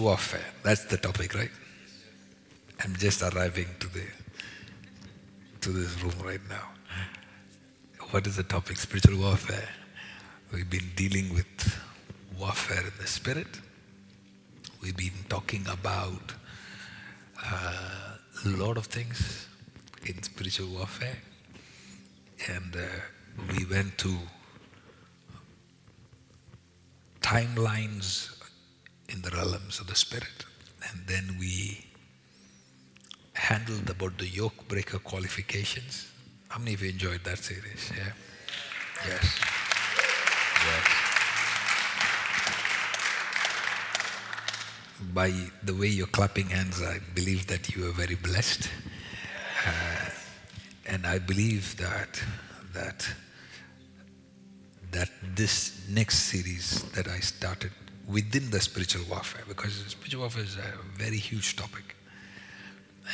Warfare. That's the topic, right? I'm just arriving to the to this room right now. What is the topic? Spiritual warfare. We've been dealing with warfare in the spirit. We've been talking about uh, a lot of things in spiritual warfare. And uh, we went to timelines in the realms of the spirit. And then we handled about the yoke breaker qualifications. How many of you enjoyed that series? Yeah? Yes. Yes. By the way you're clapping hands, I believe that you are very blessed. Uh, and I believe that that that this next series that I started within the spiritual warfare, because spiritual warfare is a very huge topic.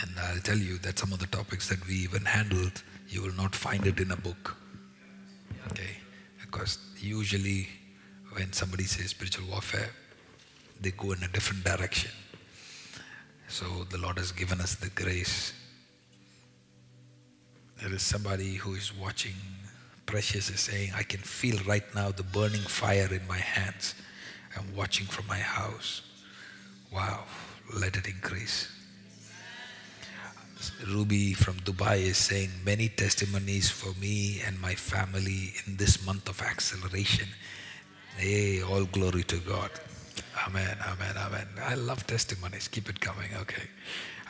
And I'll tell you that some of the topics that we even handled, you will not find it in a book. Okay? Because usually when somebody says spiritual warfare, they go in a different direction. So the Lord has given us the grace. There is somebody who is watching. Precious is saying, I can feel right now the burning fire in my hands. I'm watching from my house. Wow, let it increase. Ruby from Dubai is saying many testimonies for me and my family in this month of acceleration. Hey, all glory to God. Amen, amen, amen. I love testimonies. Keep it coming, okay.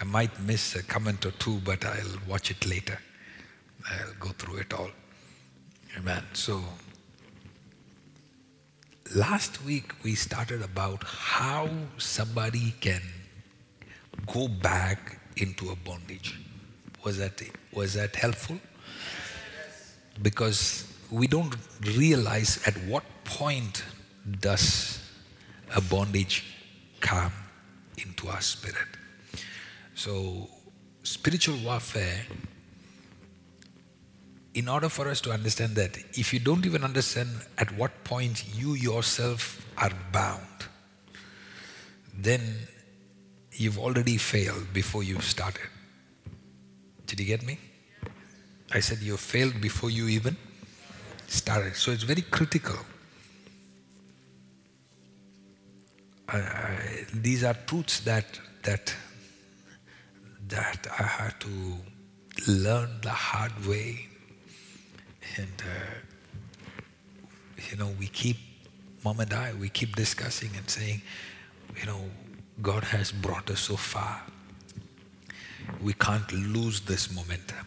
I might miss a comment or two, but I'll watch it later. I'll go through it all. Amen. So, last week we started about how somebody can go back into a bondage. Was that, was that helpful? Because we don't realize at what point does a bondage come into our spirit. So, spiritual warfare, in order for us to understand that, if you don't even understand at what point you yourself are bound, then you've already failed before you started. Did you get me? I said you failed before you even started. So it's very critical. I, these are truths that that that I had to learn the hard way, and uh, you know we keep, mom and I, we keep discussing and saying, you know, God has brought us so far. We can't lose this momentum.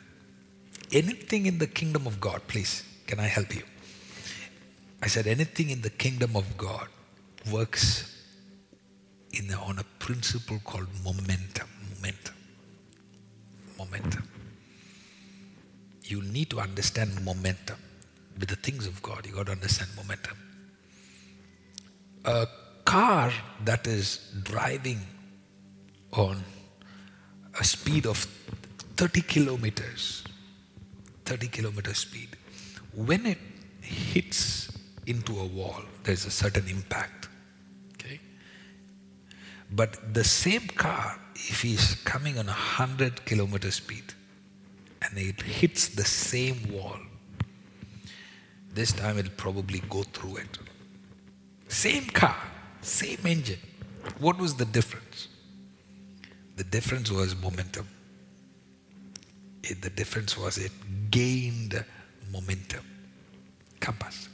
Anything in the kingdom of God, please, can I help you? I said, anything in the kingdom of God works in on a principle called momentum. Momentum. Momentum. You need to understand momentum. With the things of God, you got to understand momentum. A car that is driving on a speed of 30 kilometers, 30 kilometer speed, when it hits into a wall, there's a certain impact. Okay? But the same car, if he's coming on a 100 kilometer speed and it hits the same wall, this time it'll probably go through it. Same car, same engine. What was the difference? The difference was momentum. It, the difference was it gained momentum. Compass.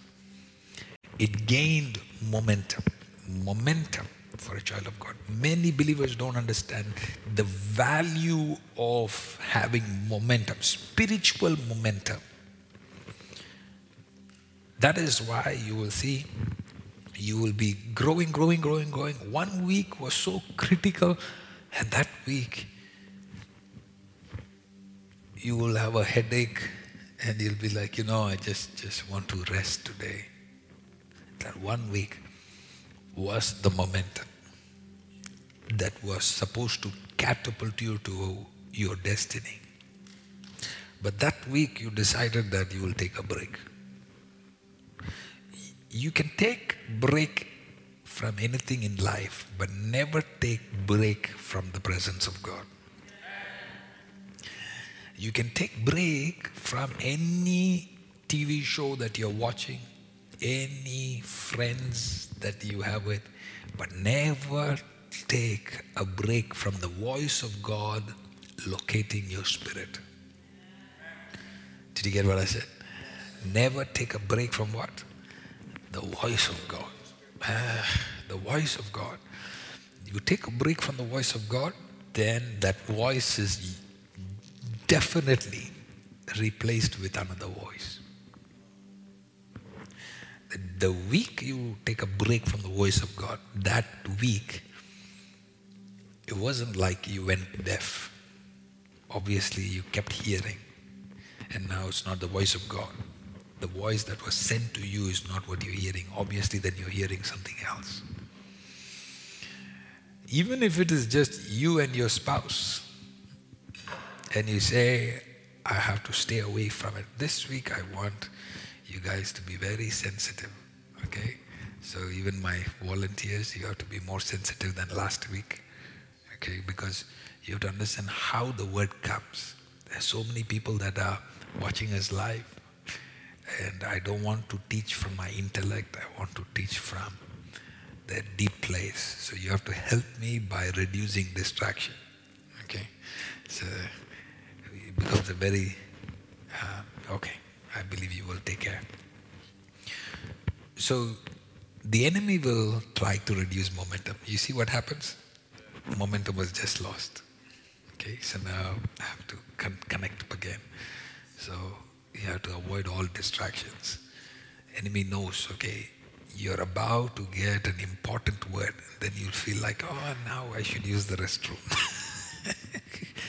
It gained momentum. Momentum for a child of God. Many believers don't understand the value of having momentum, spiritual momentum. That is why you will see you will be growing, growing, growing, growing. One week was so critical, and that week you will have a headache and you'll be like, you know, I just, just want to rest today. That one week was the momentum that was supposed to catapult you to your destiny. But that week you decided that you will take a break. You can take break from anything in life, but never take break from the presence of God. You can take break from any TV show that you're watching, any friends that you have with, but never take a break from the voice of God locating your spirit. Did you get what I said? Never take a break from what? The voice of God. Ah, the voice of God. You take a break from the voice of God, then that voice is definitely replaced with another voice. The week you take a break from the voice of God, that week, it wasn't like you went deaf. Obviously, you kept hearing, and now it's not the voice of God. The voice that was sent to you is not what you're hearing. Obviously, then you're hearing something else. Even if it is just you and your spouse, and you say, I have to stay away from it. This week, I want you guys to be very sensitive, okay? So, even my volunteers, you have to be more sensitive than last week, okay? Because you have to understand how the word comes. There are so many people that are watching us live, and I don't want to teach from my intellect, I want to teach from the deep place. So, you have to help me by reducing distraction, okay? So, it becomes a very, uh, okay, I believe you will take care. So the enemy will try to reduce momentum. You see what happens? Momentum was just lost. Okay, so now I have to con- connect up again. So you have to avoid all distractions. Enemy knows, okay, you're about to get an important word, then you'll feel like, oh, now I should use the restroom.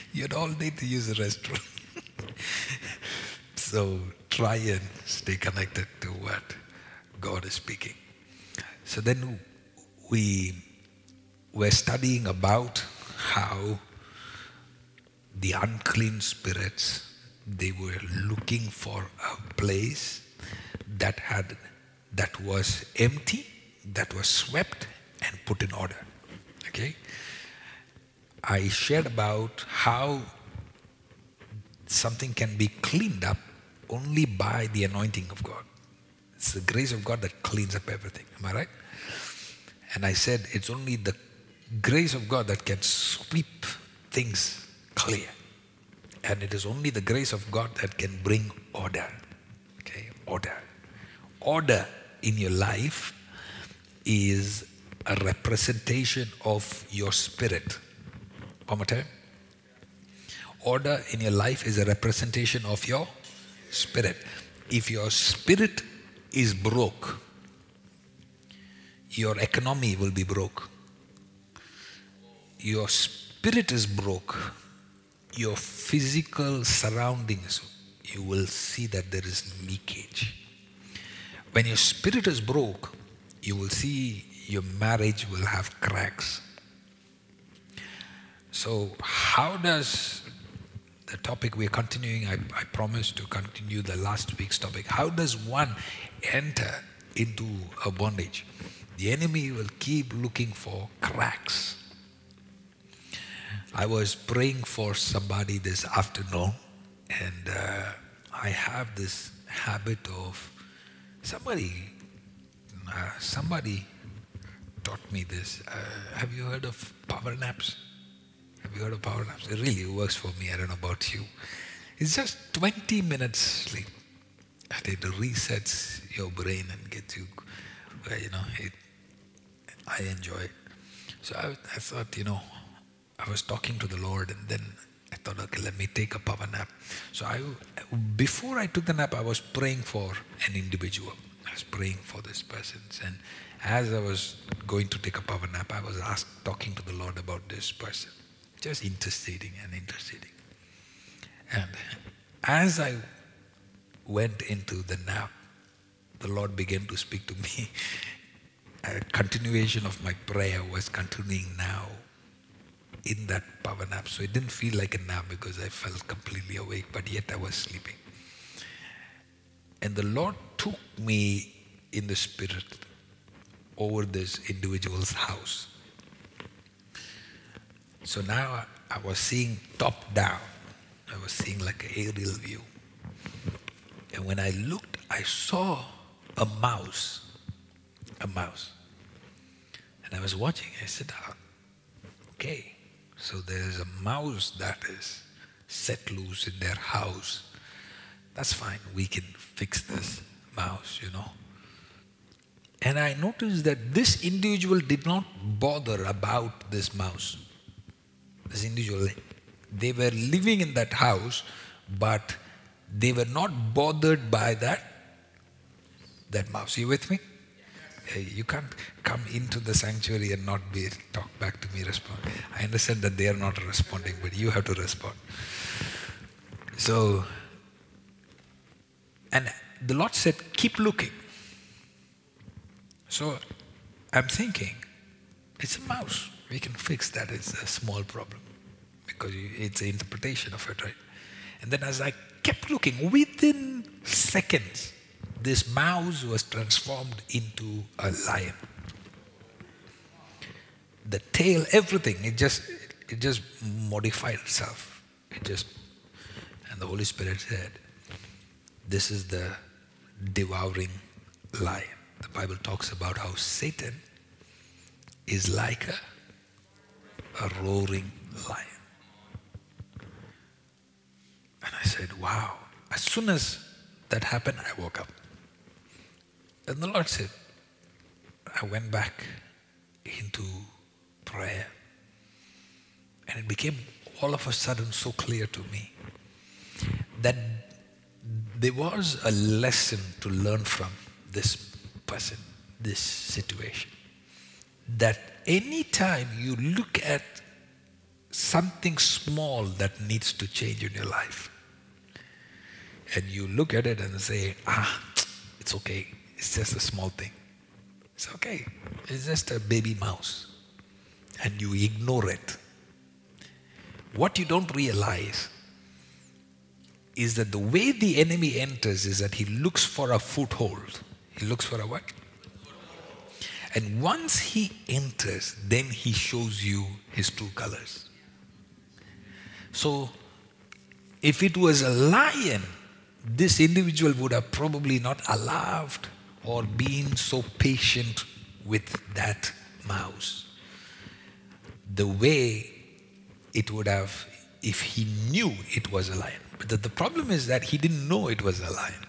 you all need to use the restroom. so try and stay connected to what God is speaking. So then we were studying about how the unclean spirits they were looking for a place that had that was empty, that was swept and put in order. Okay? I shared about how something can be cleaned up only by the anointing of God. It's the grace of God that cleans up everything. Am I right? And I said it's only the grace of God that can sweep things clear. And it is only the grace of God that can bring order. Okay? Order. Order in your life is a representation of your spirit. One more time. Order in your life is a representation of your spirit. If your spirit is broke, your economy will be broke. Your spirit is broke, your physical surroundings, you will see that there is leakage. When your spirit is broke, you will see your marriage will have cracks. So, how does the topic we're continuing, I, I promised to continue the last week's topic. How does one enter into a bondage? The enemy will keep looking for cracks. I was praying for somebody this afternoon, and uh, I have this habit of somebody, uh, somebody taught me this. Uh, have you heard of power naps? Have you heard of power naps? It really works for me. I don't know about you. It's just 20 minutes sleep. It resets your brain and gets you, uh, you know, it, I enjoy it. So I, I thought, you know, I was talking to the Lord and then I thought, okay, let me take a power nap. So I, before I took the nap, I was praying for an individual. I was praying for this person. And as I was going to take a power nap, I was asked, talking to the Lord about this person. Just interceding and interceding. And as I went into the nap, the Lord began to speak to me. A continuation of my prayer was continuing now in that power nap. So it didn't feel like a nap because I felt completely awake, but yet I was sleeping. And the Lord took me in the spirit over this individual's house. So now I, I was seeing top down. I was seeing like an aerial view. And when I looked, I saw a mouse. A mouse. And I was watching. I said, ah, okay, so there's a mouse that is set loose in their house. That's fine. We can fix this mouse, you know. And I noticed that this individual did not bother about this mouse. This individual, they were living in that house, but they were not bothered by that, that mouse. You with me? You can't come into the sanctuary and not be talk back to me, respond. I understand that they are not responding, but you have to respond. So, and the Lord said, keep looking. So I'm thinking, it's a mouse. We can fix that. It's a small problem because it's an interpretation of it, right? And then as I kept looking, within seconds, this mouse was transformed into a lion. The tail, everything, it just it just modified itself. It just and the Holy Spirit said, This is the devouring lion. The Bible talks about how Satan is like a, a roaring lion. And I said, Wow. As soon as that happened, I woke up. And the Lord said, I went back into prayer. And it became all of a sudden so clear to me that there was a lesson to learn from this person, this situation. That anytime you look at something small that needs to change in your life, and you look at it and say, ah, it's okay, it's just a small thing. It's okay. It's just a baby mouse. And you ignore it. What you don't realize is that the way the enemy enters is that he looks for a foothold. He looks for a what? And once he enters, then he shows you his true colors. So, if it was a lion, this individual would have probably not allowed or been so patient with that mouse. The way it would have if he knew it was a lion. But the, the problem is that he didn't know it was a lion.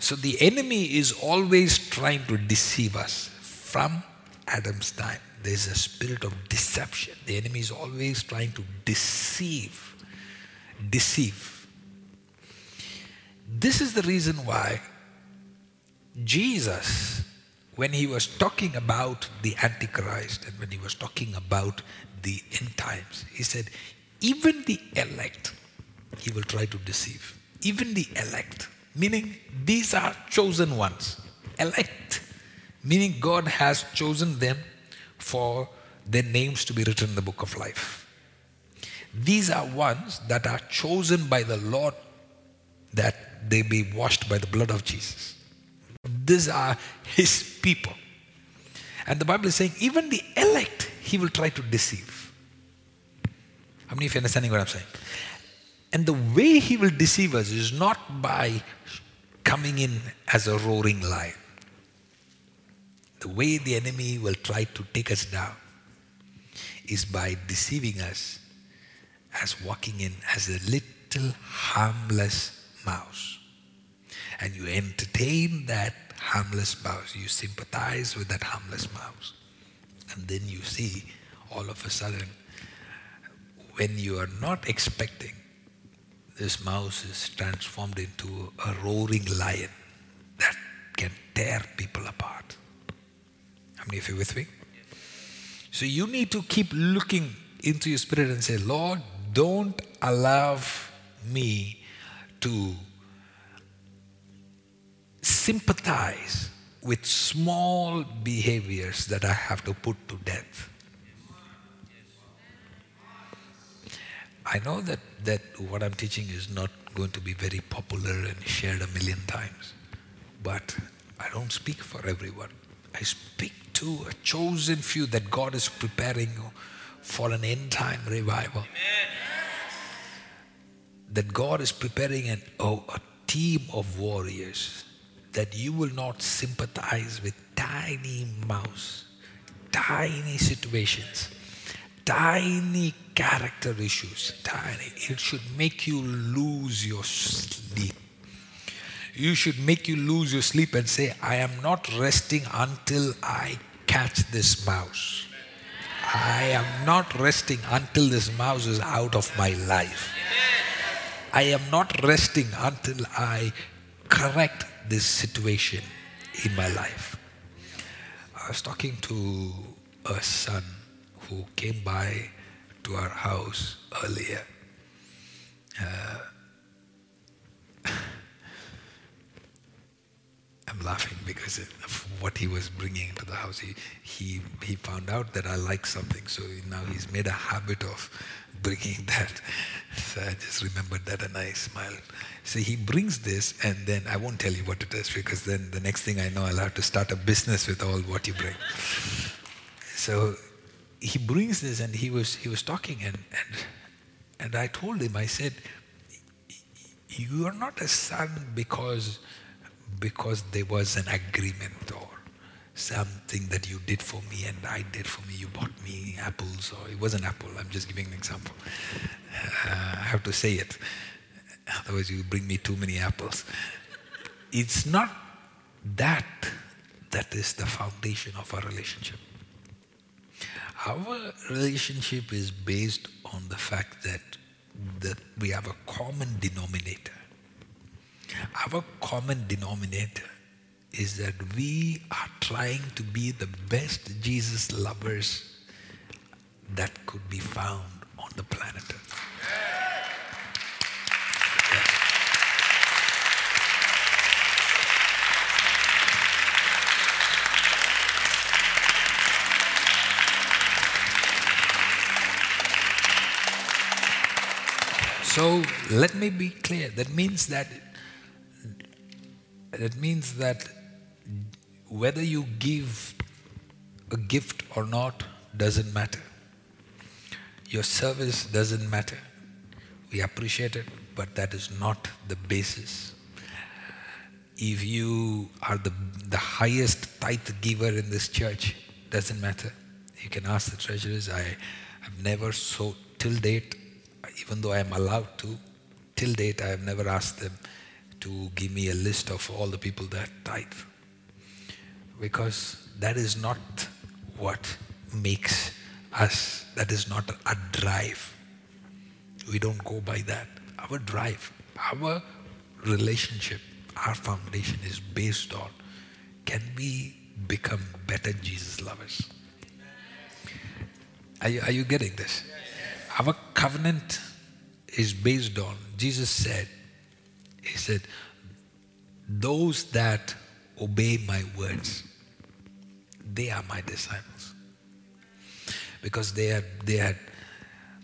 So the enemy is always trying to deceive us from Adam's time. There's a spirit of deception. The enemy is always trying to deceive. Deceive. This is the reason why Jesus, when he was talking about the Antichrist and when he was talking about the end times, he said, even the elect, he will try to deceive. Even the elect, meaning these are chosen ones. Elect, meaning God has chosen them for their names to be written in the book of life. These are ones that are chosen by the Lord that they be washed by the blood of Jesus. These are his people. And the Bible is saying, even the elect, he will try to deceive. How many of you are understanding what I'm saying? And the way he will deceive us is not by coming in as a roaring lion. The way the enemy will try to take us down is by deceiving us as walking in as a little harmless mouse and you entertain that harmless mouse. You sympathize with that harmless mouse. And then you see all of a sudden, when you are not expecting, this mouse is transformed into a roaring lion that can tear people apart. How many of you with me? So you need to keep looking into your spirit and say, Lord, don't allow me to sympathize with small behaviors that I have to put to death. I know that, that what I'm teaching is not going to be very popular and shared a million times, but I don't speak for everyone. I speak to a chosen few that God is preparing for an end time revival. That God is preparing an, oh, a team of warriors that you will not sympathize with tiny mouse, tiny situations, tiny character issues, tiny. It should make you lose your sleep. You should make you lose your sleep and say, I am not resting until I catch this mouse. I am not resting until this mouse is out of my life. I am not resting until I correct this situation in my life. I was talking to a son who came by to our house earlier. Uh, I'm laughing because of what he was bringing into the house. He, he, he found out that I like something, so now he's made a habit of bringing that. So I just remembered that and I smiled. So he brings this, and then I won't tell you what it is because then the next thing I know, I'll have to start a business with all what you bring. So he brings this, and he was he was talking, and and and I told him, I said, "You are not a son because." because there was an agreement or something that you did for me and I did for me. You bought me apples, or it was an apple. I'm just giving an example. Uh, I have to say it, otherwise, you bring me too many apples. It's not that that is the foundation of our relationship. Our relationship is based on the fact that, that we have a common denominator. Our common denominator is that we are trying to be the best Jesus lovers that could be found on the planet Earth. So let me be clear. That means that that means that whether you give a gift or not doesn't matter. Your service doesn't matter. We appreciate it, but that is not the basis. If you are the, the highest tithe giver in this church, doesn't matter. You can ask the treasurers. I have never so till date, even though I am allowed to, till date I have never asked them to give me a list of all the people that tithe. Because that is not what makes us, that is not a drive. We don't go by that. Our drive, our relationship, our foundation is based on can we become better Jesus lovers? Are you, are you getting this? Our covenant is based on, Jesus said, he said, Those that obey my words, they are my disciples. Because they had, they had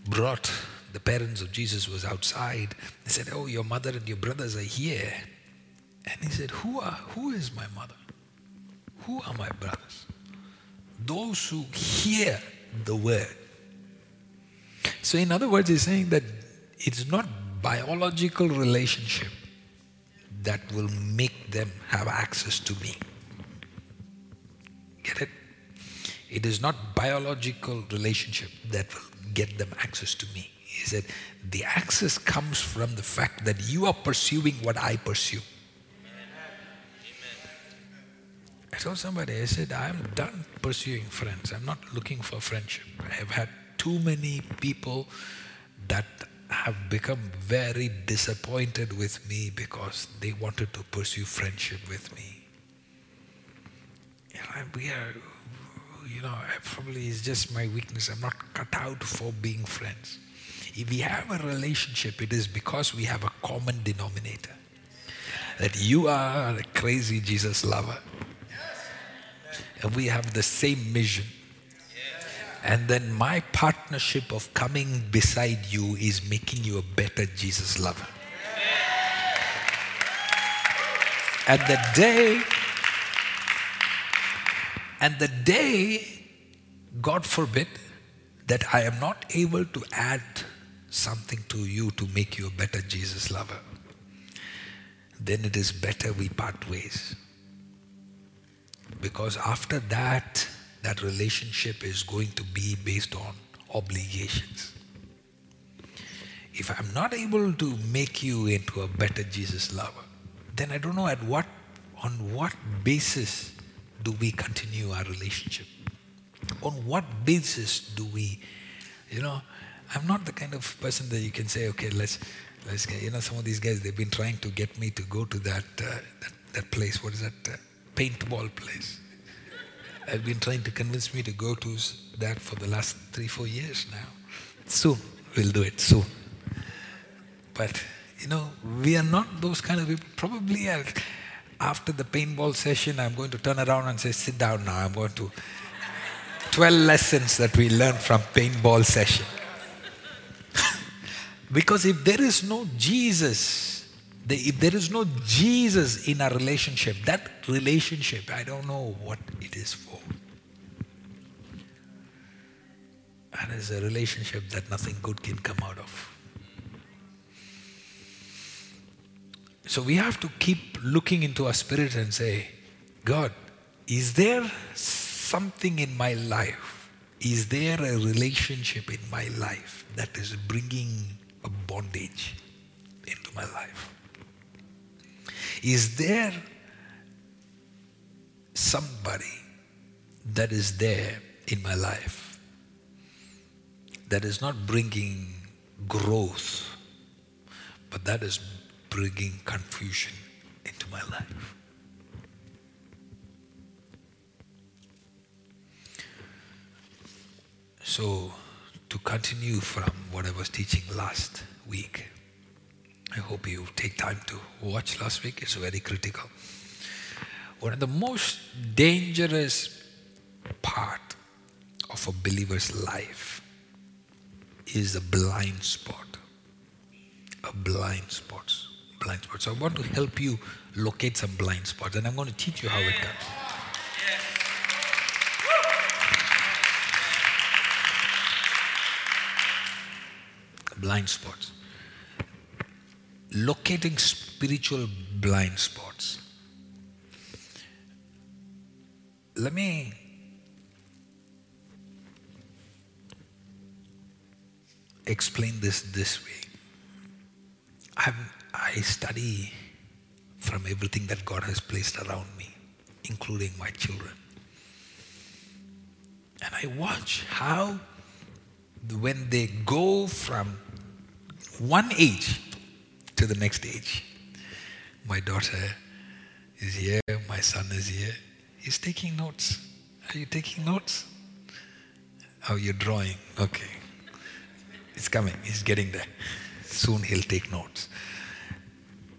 brought the parents of Jesus was outside. They said, Oh, your mother and your brothers are here. And he said, Who are who is my mother? Who are my brothers? Those who hear the word. So in other words, he's saying that it's not biological relationship that will make them have access to me. Get it? It is not biological relationship that will get them access to me. He said, the access comes from the fact that you are pursuing what I pursue. I told somebody, I said, I'm done pursuing friends. I'm not looking for friendship. I have had too many people that have become very disappointed with me because they wanted to pursue friendship with me. You know, we are, you know, probably it's just my weakness. I'm not cut out for being friends. If we have a relationship, it is because we have a common denominator. That you are a crazy Jesus lover. And we have the same mission. And then my partnership of coming beside you is making you a better Jesus lover. And the day, And the day, God forbid, that I am not able to add something to you to make you a better Jesus lover, then it is better we part ways. Because after that, that relationship is going to be based on obligations. If I'm not able to make you into a better Jesus lover, then I don't know at what on what basis do we continue our relationship? On what basis do we, you know, I'm not the kind of person that you can say, okay, let's, let's get, you know, some of these guys, they've been trying to get me to go to that, uh, that, that, place, what is that, uh, paintball place. I've been trying to convince me to go to that for the last three, four years now. Soon, we'll do it, soon. But, you know, we are not those kind of people. Probably I'll, after the paintball session, I'm going to turn around and say, sit down now. I'm going to 12 lessons that we learned from paintball session. because if there is no Jesus, if there is no Jesus in our relationship, that relationship, I don't know what it is for. And it's a relationship that nothing good can come out of. So we have to keep looking into our spirit and say, God, is there something in my life? Is there a relationship in my life that is bringing a bondage into my life? Is there somebody that is there in my life that is not bringing growth, but that is bringing confusion into my life. So, to continue from what I was teaching last week, I hope you take time to watch last week. It's very critical. One of the most dangerous part of a believer's life is a blind spot. A blind spot blind spots. So I want to help you locate some blind spots, and I'm going to teach you how it comes. Blind spots. Locating spiritual blind spots. Let me explain this this way. I've I study from everything that God has placed around me, including my children. And I watch how, when they go from one age to the next age, my daughter is here, my son is here, he's taking notes. Are you taking notes? Oh, you're drawing. Okay. It's coming, he's getting there. Soon he'll take notes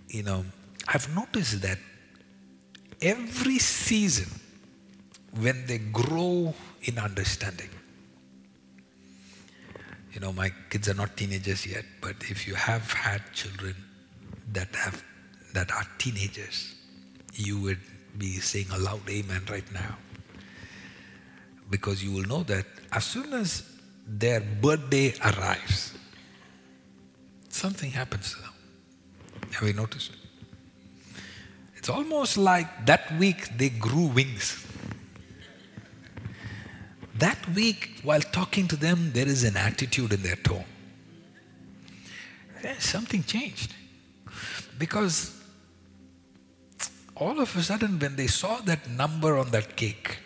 you know, I've noticed that every season, when they grow in understanding, you know, my kids are not teenagers yet, but if you have had children that have that are teenagers, you would be saying a loud amen right now. Because you will know that as soon as their birthday arrives, something happens to them. Have you noticed? It's almost like that week they grew wings. That week, while talking to them, there is an attitude in their tone. Eh, something changed. Because all of a sudden, when they saw that number on that cake,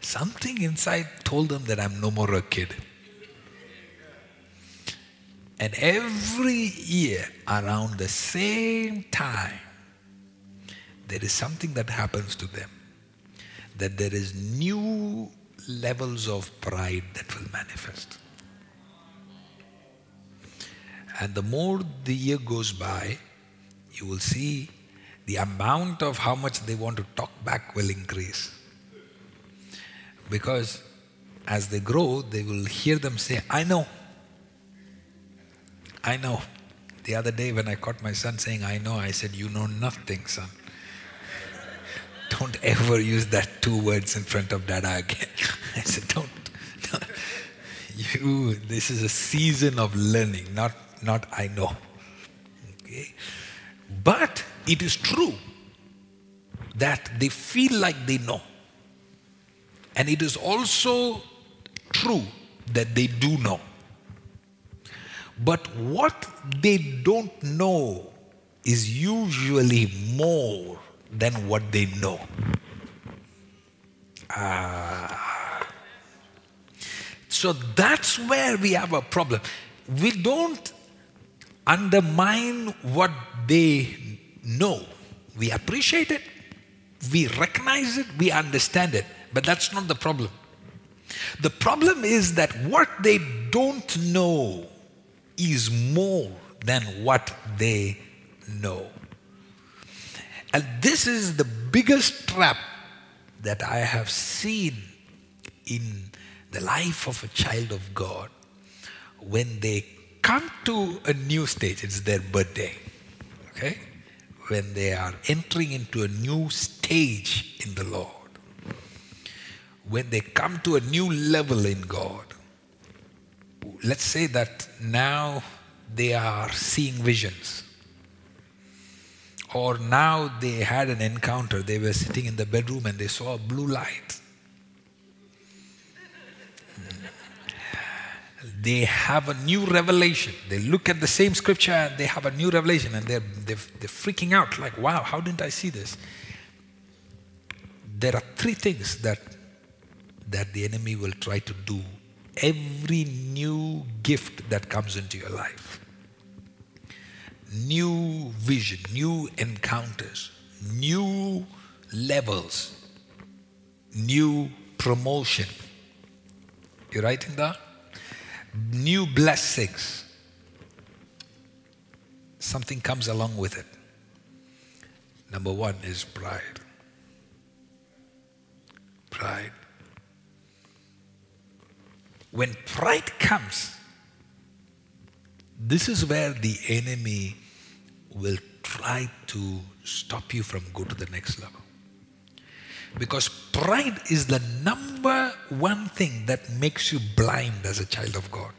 something inside told them that I'm no more a kid. And every year, around the same time, there is something that happens to them. That there is new levels of pride that will manifest. And the more the year goes by, you will see the amount of how much they want to talk back will increase. Because as they grow, they will hear them say, I know. I know. The other day when I caught my son saying, I know, I said, You know nothing, son. don't ever use that two words in front of Dada again. I said, don't. You, this is a season of learning, not, not I know. Okay? But it is true that they feel like they know. And it is also true that they do know. But what they don't know is usually more than what they know. Ah. So that's where we have a problem. We don't undermine what they know. We appreciate it, we recognize it, we understand it, but that's not the problem. The problem is that what they don't know is more than what they know. And this is the biggest trap that I have seen in the life of a child of God when they come to a new stage, it's their birthday, okay? When they are entering into a new stage in the Lord, when they come to a new level in God, let's say that now they are seeing visions. Or now they had an encounter. They were sitting in the bedroom and they saw a blue light. They have a new revelation. They look at the same scripture and they have a new revelation and they're, they're, they're freaking out like, wow, how didn't I see this? There are three things that, that the enemy will try to do every new gift that comes into your life new vision, new encounters, new levels, new promotion. You writing that? New blessings. Something comes along with it. Number one is pride. Pride. When pride comes, this is where the enemy will try to stop you from go to the next level. Because pride is the number one thing that makes you blind as a child of God.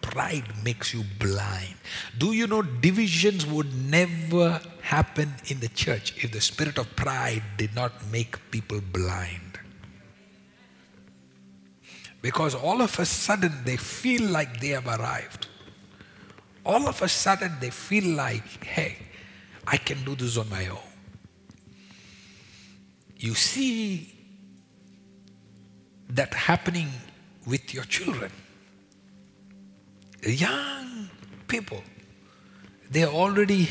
Pride makes you blind. Do you know divisions would never happen in the church if the spirit of pride did not make people blind? Because all of a sudden they feel like they have arrived all of a sudden they feel like, hey, I can do this on my own. You see that happening with your children. Young people, they're already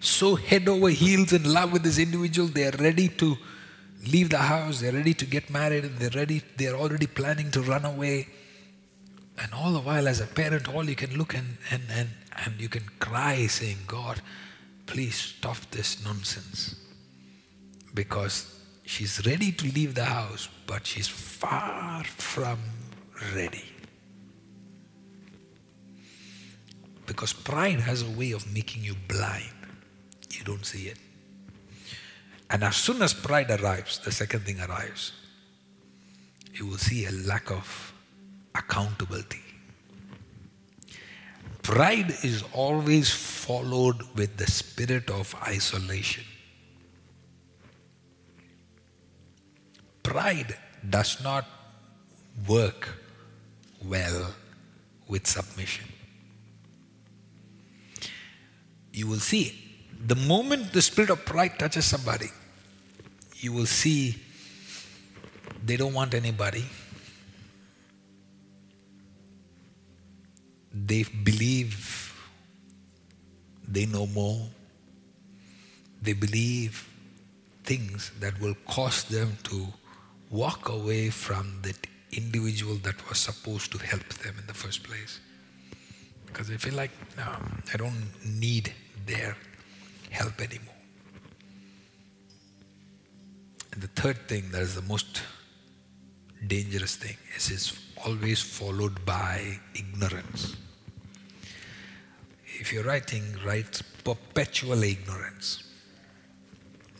so head over heels in love with this individual, they're ready to leave the house, they're ready to get married, and they're ready, they're already planning to run away. And all the while, as a parent, all you can look and, and, and and you can cry saying, God, please stop this nonsense. Because she's ready to leave the house, but she's far from ready. Because pride has a way of making you blind. You don't see it. And as soon as pride arrives, the second thing arrives. You will see a lack of accountability. Pride is always followed with the spirit of isolation. Pride does not work well with submission. You will see the moment the spirit of pride touches somebody, you will see they don't want anybody they believe they know more. They believe things that will cause them to walk away from that individual that was supposed to help them in the first place. Because they feel like, no, I don't need their help anymore. And the third thing that is the most dangerous thing is it's always followed by ignorance if you're writing, write perpetual ignorance.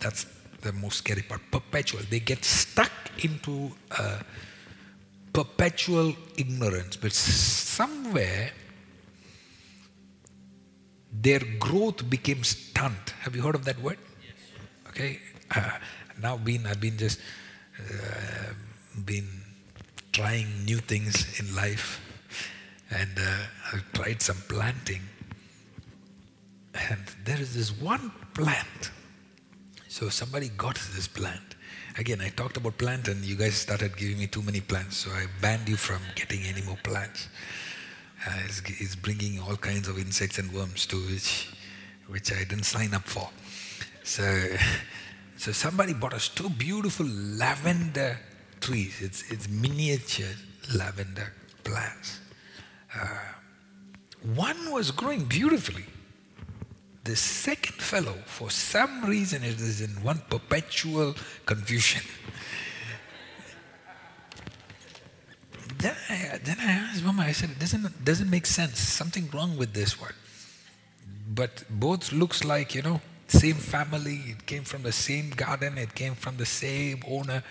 That's the most scary part. Perpetual. They get stuck into a perpetual ignorance, but somewhere their growth became stunt. Have you heard of that word? Okay. Uh, now been I've been just uh, been trying new things in life, and uh, I've tried some planting. And there is this one plant. So somebody got this plant. Again, I talked about plant, and you guys started giving me too many plants, so I banned you from getting any more plants. Uh, it's, it's bringing all kinds of insects and worms to which, which I didn't sign up for. So, so somebody bought us two beautiful lavender trees. It's, it's miniature lavender plants. Uh, one was growing beautifully. The second fellow, for some reason, it is in one perpetual confusion. then, I, then I asked Mama, I said, doesn't, doesn't make sense. Something wrong with this one. But both looks like, you know, same family. It came from the same garden. It came from the same owner.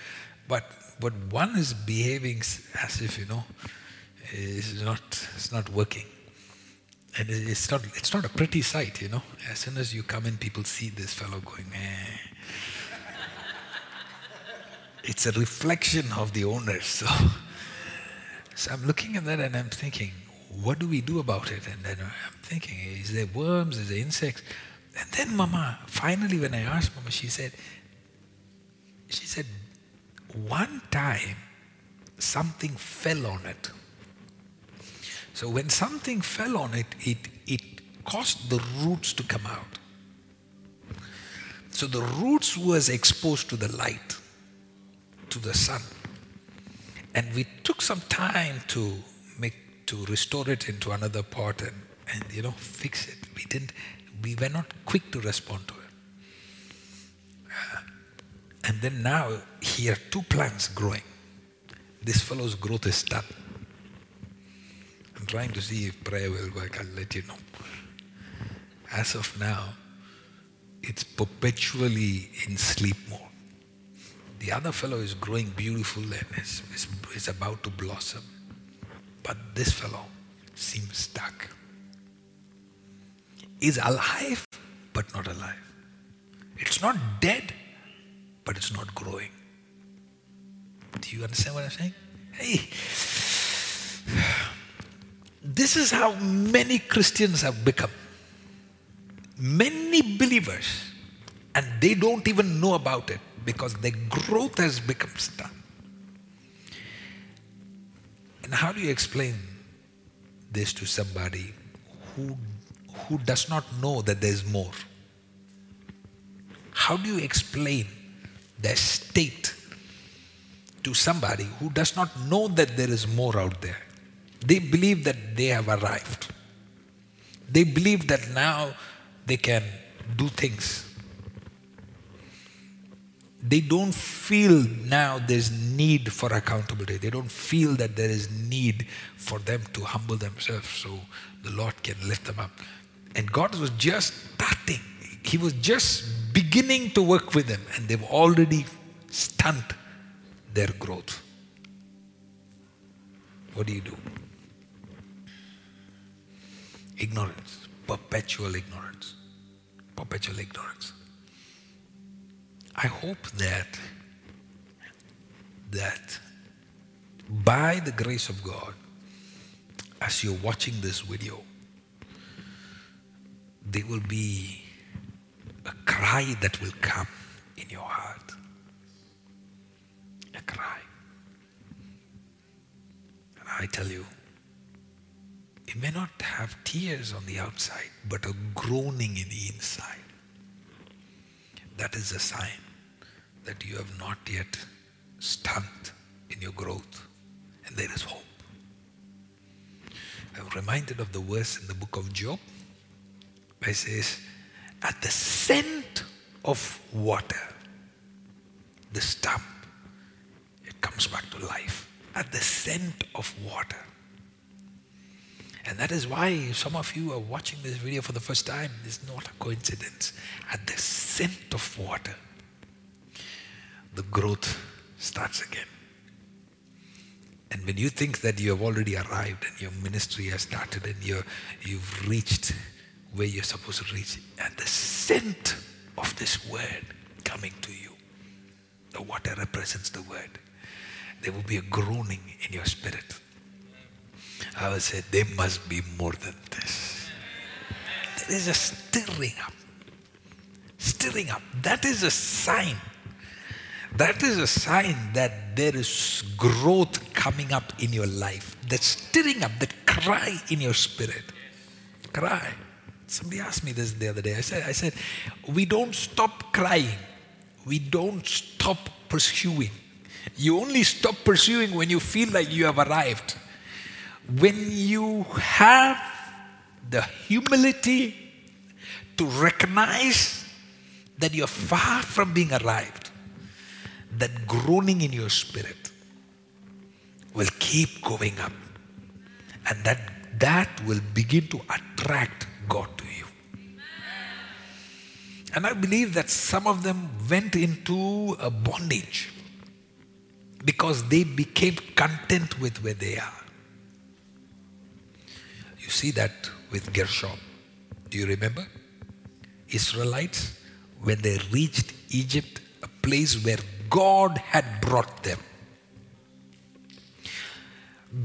But, but one is behaving as if, you know, it's not, it's not working. And it's not, it's not a pretty sight, you know. As soon as you come in, people see this fellow going, eh. it's a reflection of the owner. So, so I'm looking at that and I'm thinking, what do we do about it? And then I'm thinking, is there worms? Is there insects? And then Mama, finally when I asked Mama, she said, she said, one time something fell on it. So when something fell on it, it, it caused the roots to come out. So the roots was exposed to the light, to the sun. And we took some time to make to restore it into another pot and, and you know fix it. We didn't we were not quick to respond to it. And then now here two plants growing. This fellow's growth is done. I'm trying to see if prayer will work. I'll let you know. As of now, it's perpetually in sleep mode. The other fellow is growing beautiful and is, is, is about to blossom. But this fellow seems stuck. Is alive, but not alive. It's not dead, but it's not growing. Do you understand what I'm saying? Hey, this is how many Christians have become. Many believers, and they don't even know about it because their growth has become stuck. And how do you explain this to somebody who, who does not know that there's more? How do you explain their state to somebody who does not know that there is more out there? They believe that they have arrived. They believe that now they can do things. They don't feel now there's need for accountability. They don't feel that there is need for them to humble themselves so the Lord can lift them up. And God was just starting. He was just beginning to work with them and they've already stunted their growth. What do you do? Ignorance, perpetual ignorance, perpetual ignorance. I hope that that by the grace of God, as you're watching this video, there will be a cry that will come in your heart. A cry. And I tell you, it may not have tears on the outside, but a groaning in the inside. That is a sign that you have not yet stunned in your growth, and there is hope. I'm reminded of the verse in the book of Job where it says, At the scent of water, the stump, it comes back to life. At the scent of water. And that is why some of you are watching this video for the first time. It's not a coincidence. At the scent of water. the growth starts again. And when you think that you have already arrived and your ministry has started and you you've reached where you're supposed to reach, and the scent of this word coming to you, the water represents the word, there will be a groaning in your spirit. I will say, there must be more than this. There is a stirring up. Stirring up. That is a sign that is a sign that there is growth coming up in your life. That stirring up, that cry in your spirit. Cry. Somebody asked me this the other day. I said, I said, we don't stop crying. We don't stop pursuing. You only stop pursuing when you feel like you have arrived. When you have the humility to recognize that you're far from being arrived that groaning in your spirit will keep going up. And that, that will begin to attract God to you. And I believe that some of them went into a bondage because they became content with where they are. You see that with Goshen. Do you remember? Israelites, when they reached Egypt, a place where God had brought them.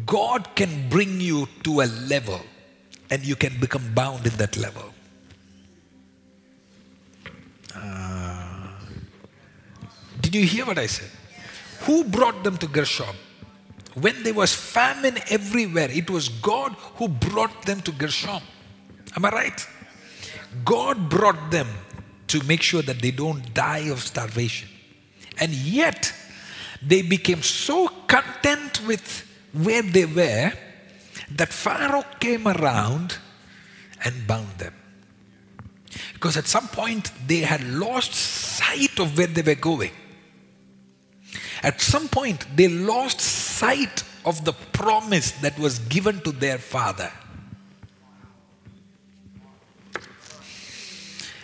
God can bring you to a level and you can become bound in that level. Uh, did you hear what I said? Who brought them to Goshen? When there was famine everywhere, it was God who brought them to Goshen. Am I right? God brought them to make sure that they don't die of starvation. And yet, they became so content with where they were that Pharaoh came around and bound them. Because at some point they had lost sight of where they were going. At some point they lost sight of the promise that was given to their father.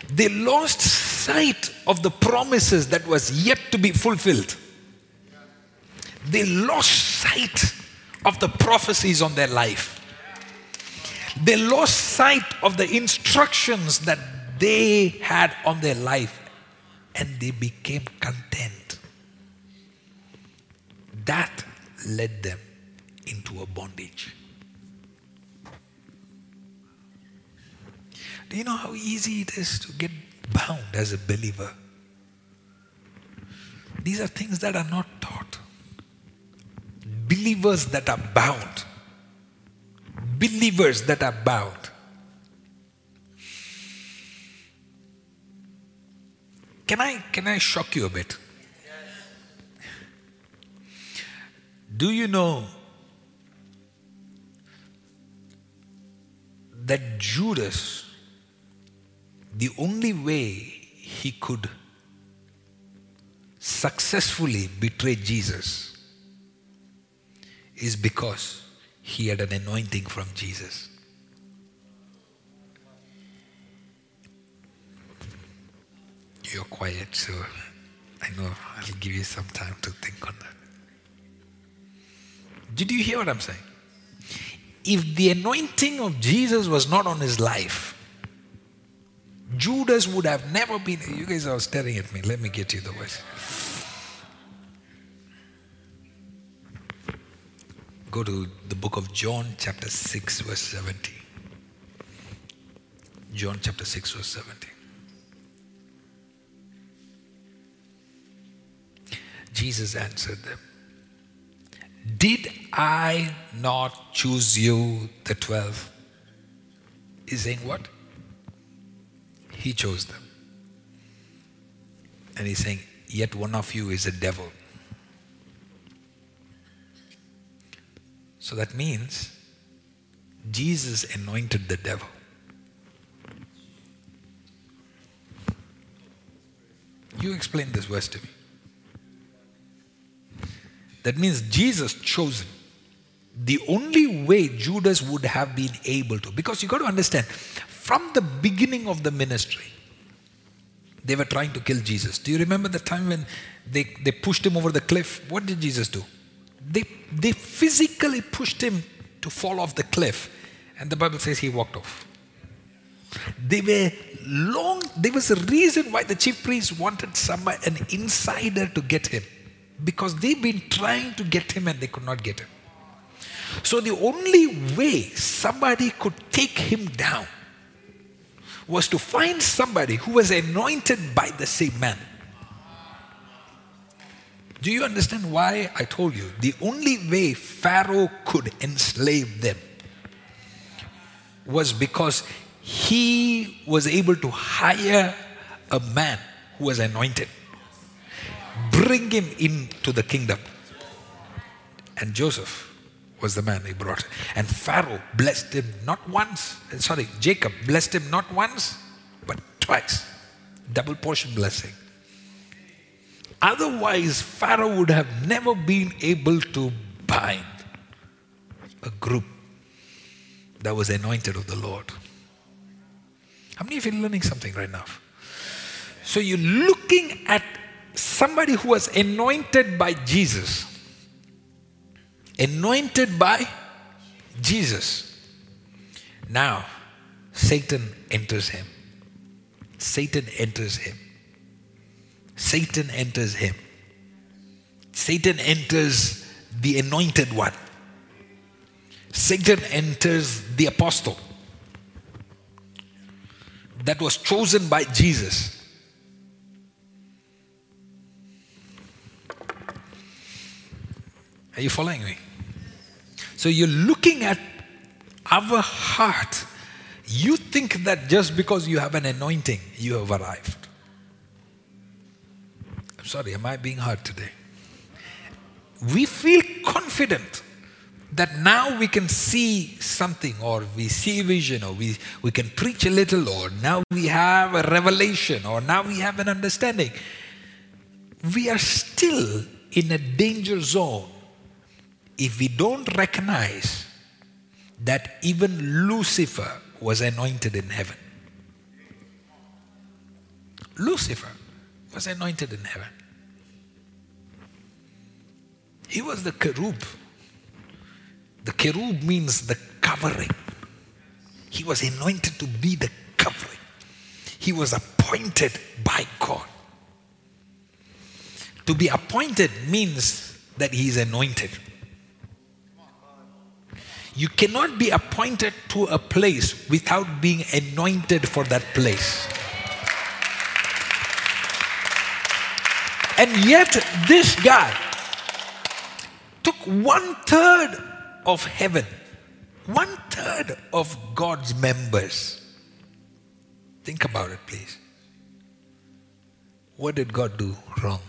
They lost sight of the promises that was yet to be fulfilled. They lost sight of the prophecies on their life. They lost sight of the instructions that they had on their life and they became content. That led them into a bondage. Do you know how easy it is to get bound as a believer? These are things that are not taught. Believers that are bound. Believers that are bound. Can I, can I shock you a bit? Do you know that Judas the only way he could successfully betray Jesus is because he had an anointing from Jesus. You're quiet, so I know I'll give you some time to think on that. Did you hear what I'm saying? If the anointing of Jesus was not on his life, Judas would have never been. You guys are staring at me. Let me get you the words. Go to the book of John, chapter 6, verse 17. John chapter 6, verse 17. Jesus answered them Did I not choose you, the twelve? He's saying what? He chose them. And he's saying, Yet one of you is a devil. So that means Jesus anointed the devil. You explain this verse to me. That means Jesus chosen. The only way Judas would have been able to, because you got to understand, from the beginning of the ministry, They were trying to kill Jesus. Do you remember the time when they, they pushed him over the cliff? What did Jesus do? They, they physically pushed him to fall off the cliff. And the Bible says he walked off. They were long, there was a reason why the chief priests wanted somebody, an insider to get him. Because they've been trying to get him and they could not get him. So the only way somebody could take him down was to find somebody who was anointed by the same man. Do you understand why I told you? The only way Pharaoh could enslave them was because he was able to hire a man who was anointed, bring him into the kingdom. And Joseph was the man he brought. And Pharaoh blessed him not once, eh, sorry, Jacob blessed him not once, but twice. Double portion blessing. Otherwise, Pharaoh would have never been able to bind a group that was anointed of the Lord. How many of you are learning something right now? So you're looking at somebody who was anointed by Jesus anointed by Jesus. Now, Satan enters him. Satan enters him. Satan enters him. Satan enters the anointed one. Satan enters the apostle that was chosen by Jesus. Are you following me? So you're looking at our heart. You think that just because you have an anointing, you have arrived. I'm sorry, am I being hard today? We feel confident that now we can see something or we see vision or we, we can preach a little or now we have a revelation or now we have an understanding. We are still in a danger zone if we don't recognize that even Lucifer was anointed in heaven. Lucifer was anointed in heaven. He was the cherub. The cherub means the covering. He was anointed to be the covering. He was appointed by God. To be appointed means that he is anointed. You cannot be appointed to a place without being anointed for that place. And yet, this guy took one third of heaven, one third of God's members. Think about it, please. What did God do wrong?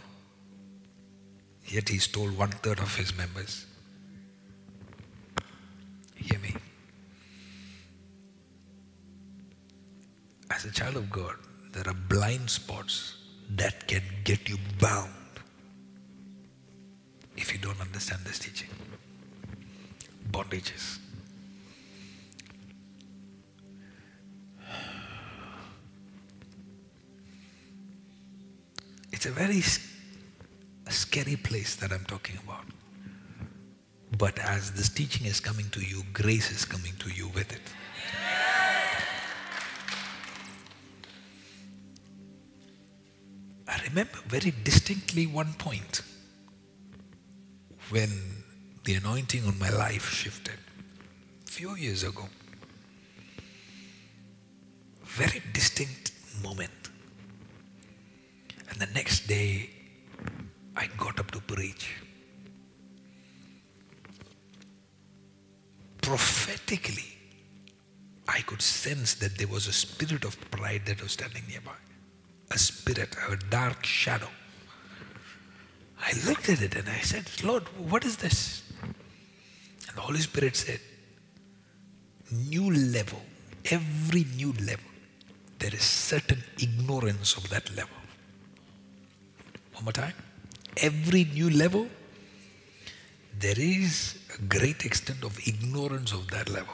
Yet he stole one third of his members. Me. As a child of God, there are blind spots that can get you bound if you don't understand this teaching. Bondages. It's a very scary place that I'm talking about. But as this teaching is coming to you, grace is coming to you with it. I remember very distinctly one point when the anointing on my life shifted. A few years ago. Very distinct moment. And the next day, I got up to preach. Prophetically, I could sense that there was a spirit of pride that was standing nearby. A spirit, a dark shadow. I looked at it and I said, Lord, what is this? And the Holy Spirit said, New level, every new level, there is certain ignorance of that level. One more time. Every new level, there is a great extent of ignorance of that level.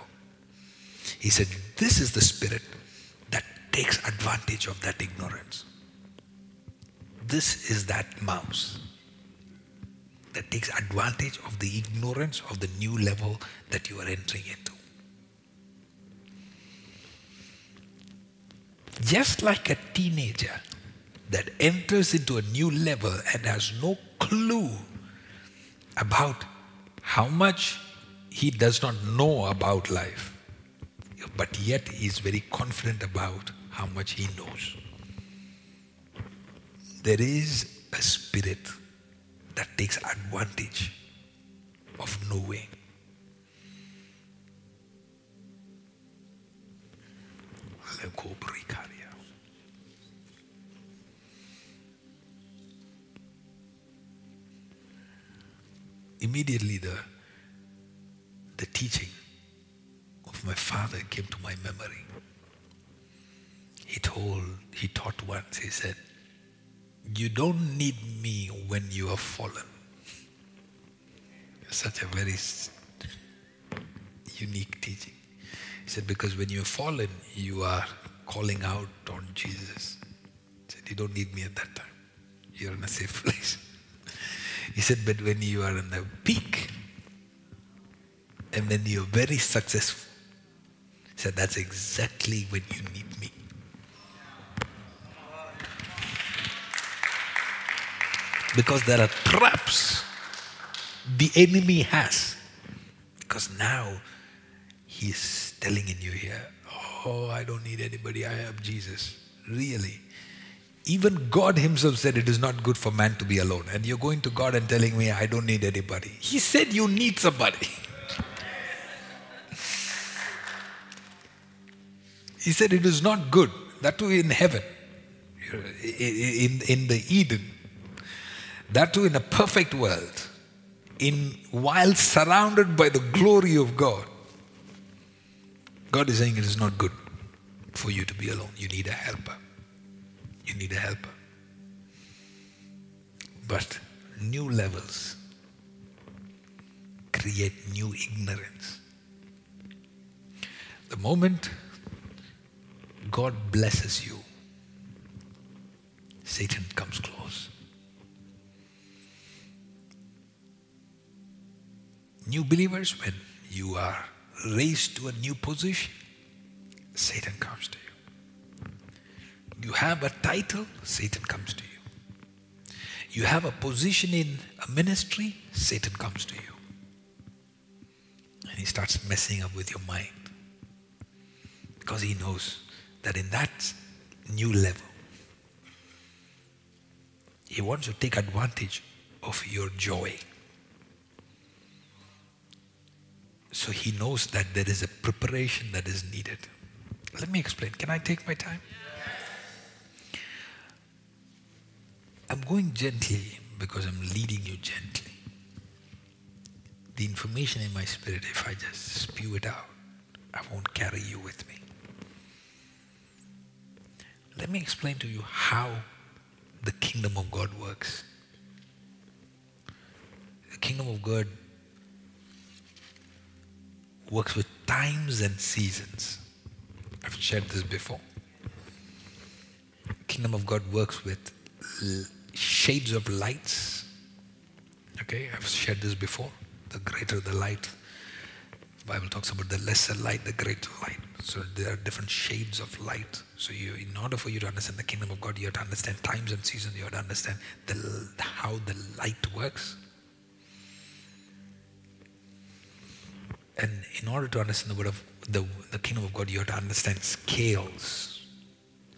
He said, This is the spirit that takes advantage of that ignorance. This is that mouse that takes advantage of the ignorance of the new level that you are entering into. Just like a teenager that enters into a new level and has no clue about how much he does not know about life, but yet he is very confident about how much he knows. There is a spirit that takes advantage of knowing. Immediately the the teaching of my father came to my memory. He told, he taught once, he said, You don't need me when you are fallen. Such a very unique teaching. He said, Because when you're fallen, you are calling out on Jesus. He said, You don't need me at that time. You're in a safe place. He said, But when you are on the peak, and when you're very successful, he said, That's exactly when you need me. Because there are traps the enemy has. Because now he's telling in you here, Oh, I don't need anybody, I have Jesus. Really. Even God Himself said it is not good for man to be alone. And you're going to God and telling me, I don't need anybody. He said you need somebody. he said it is not good. That too in heaven, in, in the Eden. That too in a perfect world. In while surrounded by the glory of God. God is saying it is not good for you to be alone. You need a helper. You need a helper. But new levels create new ignorance. The moment God blesses you, Satan comes close. New believers, when you are raised to a new position, Satan comes to you. You have a title, Satan comes to you. You have a position in a ministry, Satan comes to you. And he starts messing up with your mind. Because he knows that in that new level, he wants to take advantage of your joy. So he knows that there is a preparation that is needed. Let me explain. Can I take my time? I'm going gently because I'm leading you gently. The information in my spirit, if I just spew it out, I won't carry you with me. Let me explain to you how the kingdom of God works. The kingdom of God works with times and seasons. I've shared this before. The Kingdom of God works with shades of lights. Okay, I've shared this before. The greater the light, the Bible talks about the lesser light, the greater light. So there are different shades of light. So you, in order for you to understand the kingdom of God, you have to understand times and seasons. You have to understand the, how the light works. And in order to understand the word of the, the kingdom of God, you have to understand scales,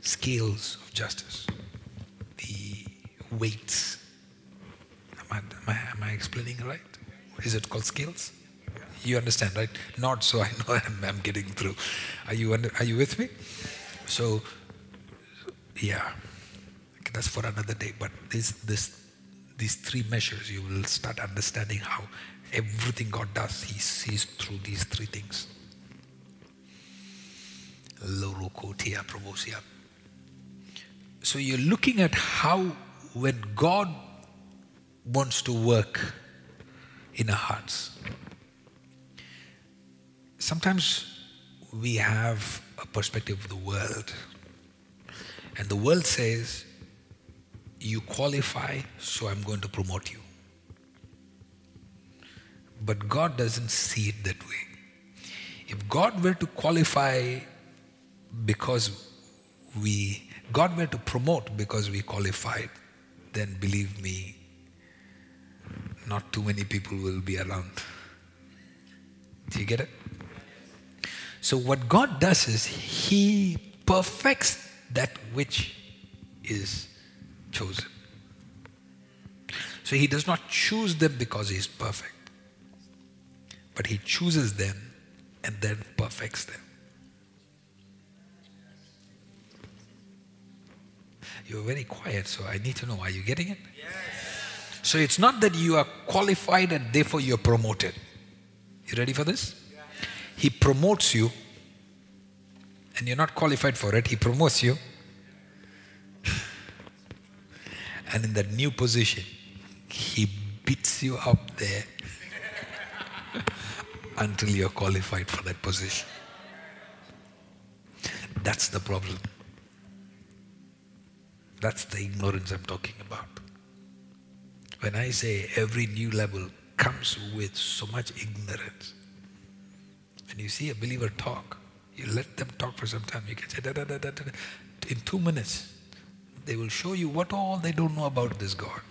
scales of justice, weights. Am I, am I, am I explaining right? Is it called scales? You understand, right? Not so I know I'm, I'm getting through. Are you, under, are you with me? So, yeah, that's for another day. But this, this, these three measures, you will start understanding how everything God does, He sees through these three things. So you're looking at how, when God wants to work in our hearts, sometimes we have a perspective of the world. And the world says, you qualify, so I'm going to promote you. But God doesn't see it that way. If God were to qualify because we, God were to promote because we qualified, then believe me, not too many people will be around. Do you get it? So, what God does is He perfects that which is chosen. So, He does not choose them because He is perfect, but He chooses them and then perfects them. You're very quiet, so I need to know are you getting it? Yes. So, it's not that you are qualified and therefore you're promoted. You ready for this? He promotes you, and you're not qualified for it. He promotes you. and in that new position, He beats you up there until you're qualified for that position. That's the problem. That's the ignorance I'm talking about. When I say every new level comes with so much ignorance. When you see a believer talk, you let them talk for some time. You can say, da, da, da, da, da. in two minutes, they will show you what all they don't know about this God.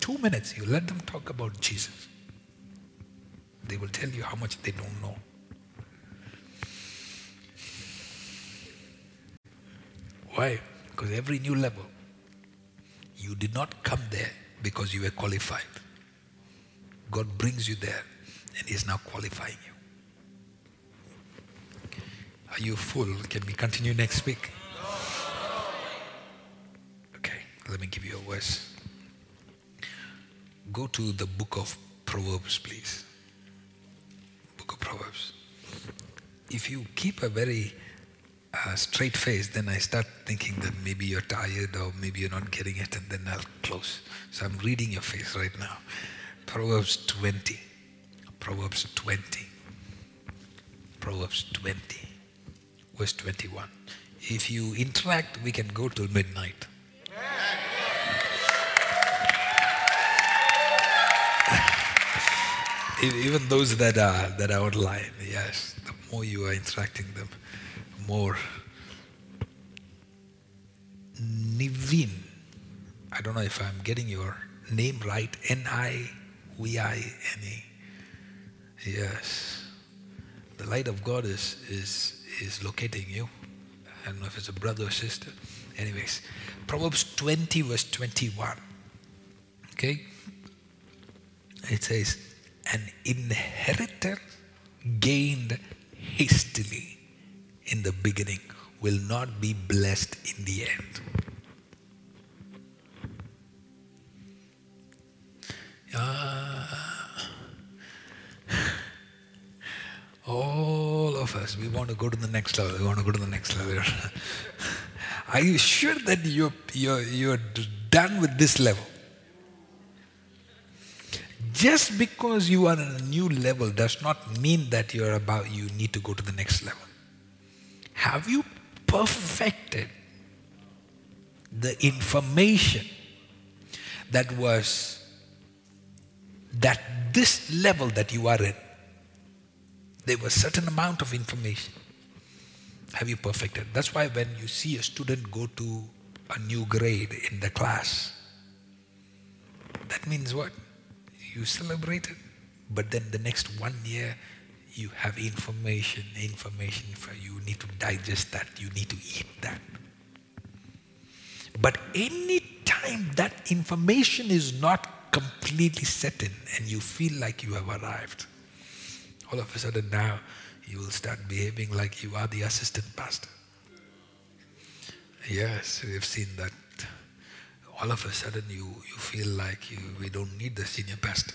Two minutes, you let them talk about Jesus. They will tell you how much they don't know. Why? Because every new level, you did not come there because you were qualified. God brings you there and He's now qualifying you. Are you full? Can we continue next week? Okay, let me give you a verse. Go to the book of Proverbs, please. Book of Proverbs. If you keep a very uh, straight face, then I start thinking that maybe you're tired or maybe you're not getting it, and then I'll close. So I'm reading your face right now. Proverbs 20. Proverbs 20. Proverbs 20. Verse 21. If you interact, we can go till midnight. Even those that are that are online, yes. The more you are interacting, them more. Nivin. I don't know if I'm getting your name right. N I V I N E. Yes. The light of God is, is, is locating you. I don't know if it's a brother or sister. Anyways, Proverbs 20, verse 21. Okay? It says, An inheritor gained hastily in the beginning will not be blessed in the end. Uh, all of us, we want to go to the next level. We want to go to the next level. Are you sure that you're, you're, you're done with this level? Just because you are in a new level does not mean that you're about, you need to go to the next level. Have you perfected the information that was that this level that you are in, there was certain amount of information. Have you perfected? That's why when you see a student go to a new grade in the class, that means what? You celebrate it, but then the next one year you have information, information for you need to digest that, you need to eat that. But any time that information is not completely set in and you feel like you have arrived, all of a sudden now you will start behaving like you are the assistant pastor. Yes, we've seen that. All of a sudden you, you feel like you, we don't need the senior pastor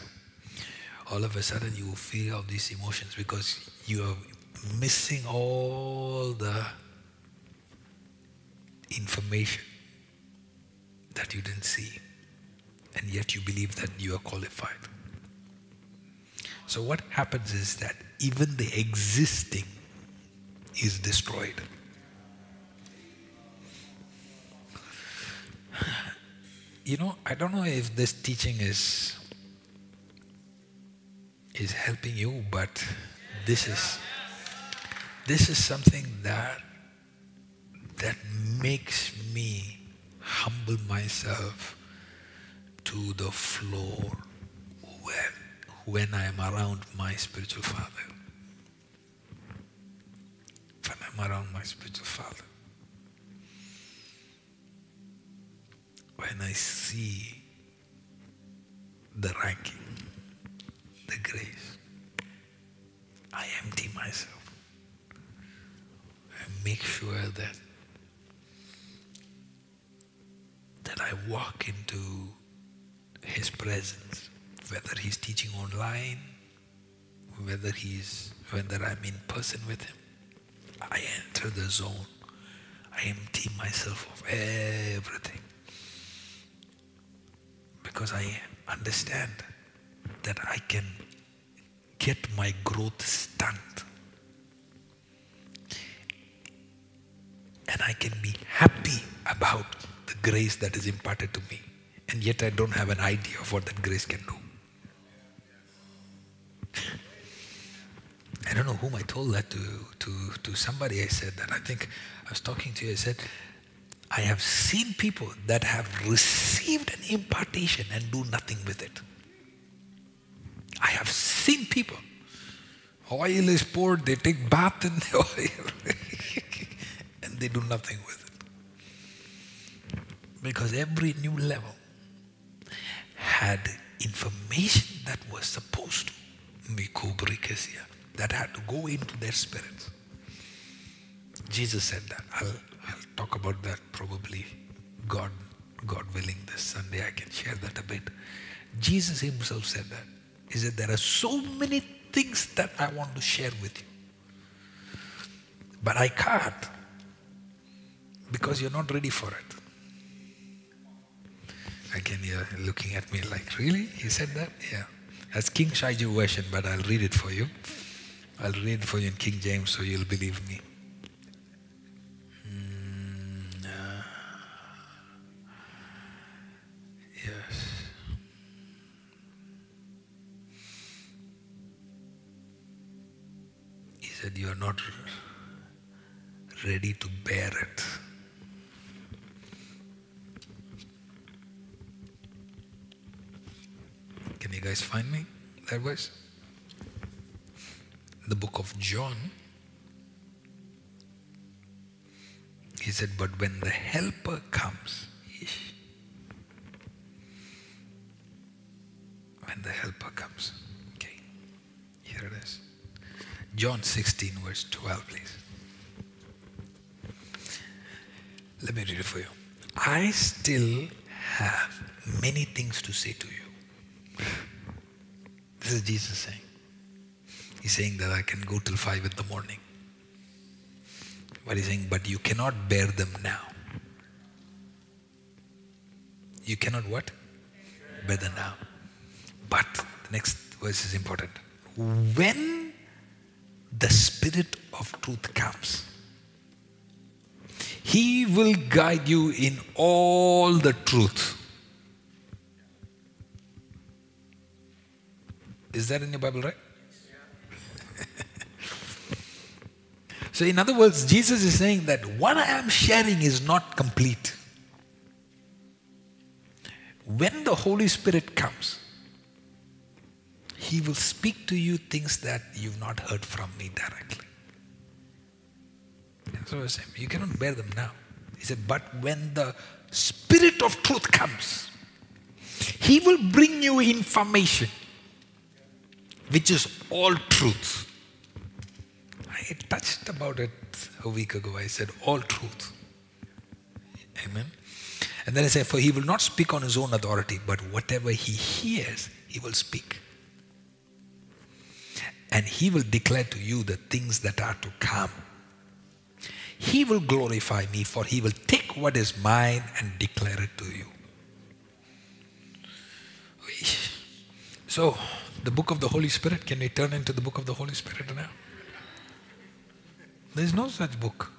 all of a sudden you will feel all these emotions because you are missing all the information that you didn't see. And yet you believe that you are qualified. So what happens is that even the existing is destroyed. You know, I don't know if this teaching is is helping you, but this is this is something that that makes me humble myself to the floor when when I am around my spiritual father. When I'm around my spiritual father. When I see the ranking, the grace, I empty myself and make sure that that I walk into his presence, whether he's teaching online, whether he's whether I'm in person with him. I enter the zone. I empty myself of everything. Because I understand that I can get my growth stunt. And I can be happy about the grace that is imparted to me. And yet I don't have an idea of what that grace can do. I don't know whom I told that to, to, to somebody. I said that. I think I was talking to you. I said, I have seen people that have received an impartation and do nothing with it. I have seen people. Oil is poured, they take bath in the oil, and they do nothing with it. Because every new level had information that was supposed to, Mikobrikesia, that had to go into their spirits. Jesus said that. I'll, I'll talk about that probably, God, God willing, this Sunday I can share that a bit. Jesus himself said that. He said, There are so many things that I want to share with you. But I can't because you're not ready for it. Again, you're looking at me like, really? He said that? Yeah. That's King Shaiju version, but I'll read it for you. I'll read it for you in King James so you'll believe me. Said, You are not ready to bear it. Can you guys find me that verse? The book of John. He said, But when the helper comes, when the helper comes, okay, here it is. John 16, verse 12, please. Let me read it for you. I still have many things to say to you. This is Jesus saying. He's saying that I can go till 5 in the morning. But he's saying, but you cannot bear them now. You cannot what? Bear them now. But the next verse is important. When the Spirit of truth comes, He will guide you in all the truth. Is that in your Bible, right? so, in other words, Jesus is saying that what I am sharing is not complete. When the Holy Spirit comes, He will speak to you things that you've not heard from me directly. That's what I was. You cannot bear them now. He said, but when the Spirit of truth comes, He will bring you information which is all truth. I touched about it a week ago. I said, all truth. Amen. And then I said, for he will not speak on his own authority, but whatever he hears, he will speak. And he will declare to you the things that are to come. He will glorify me, for he will take what is mine and declare it to you. So, the book of the Holy Spirit, can we turn into the book of the Holy Spirit now? There is no such book.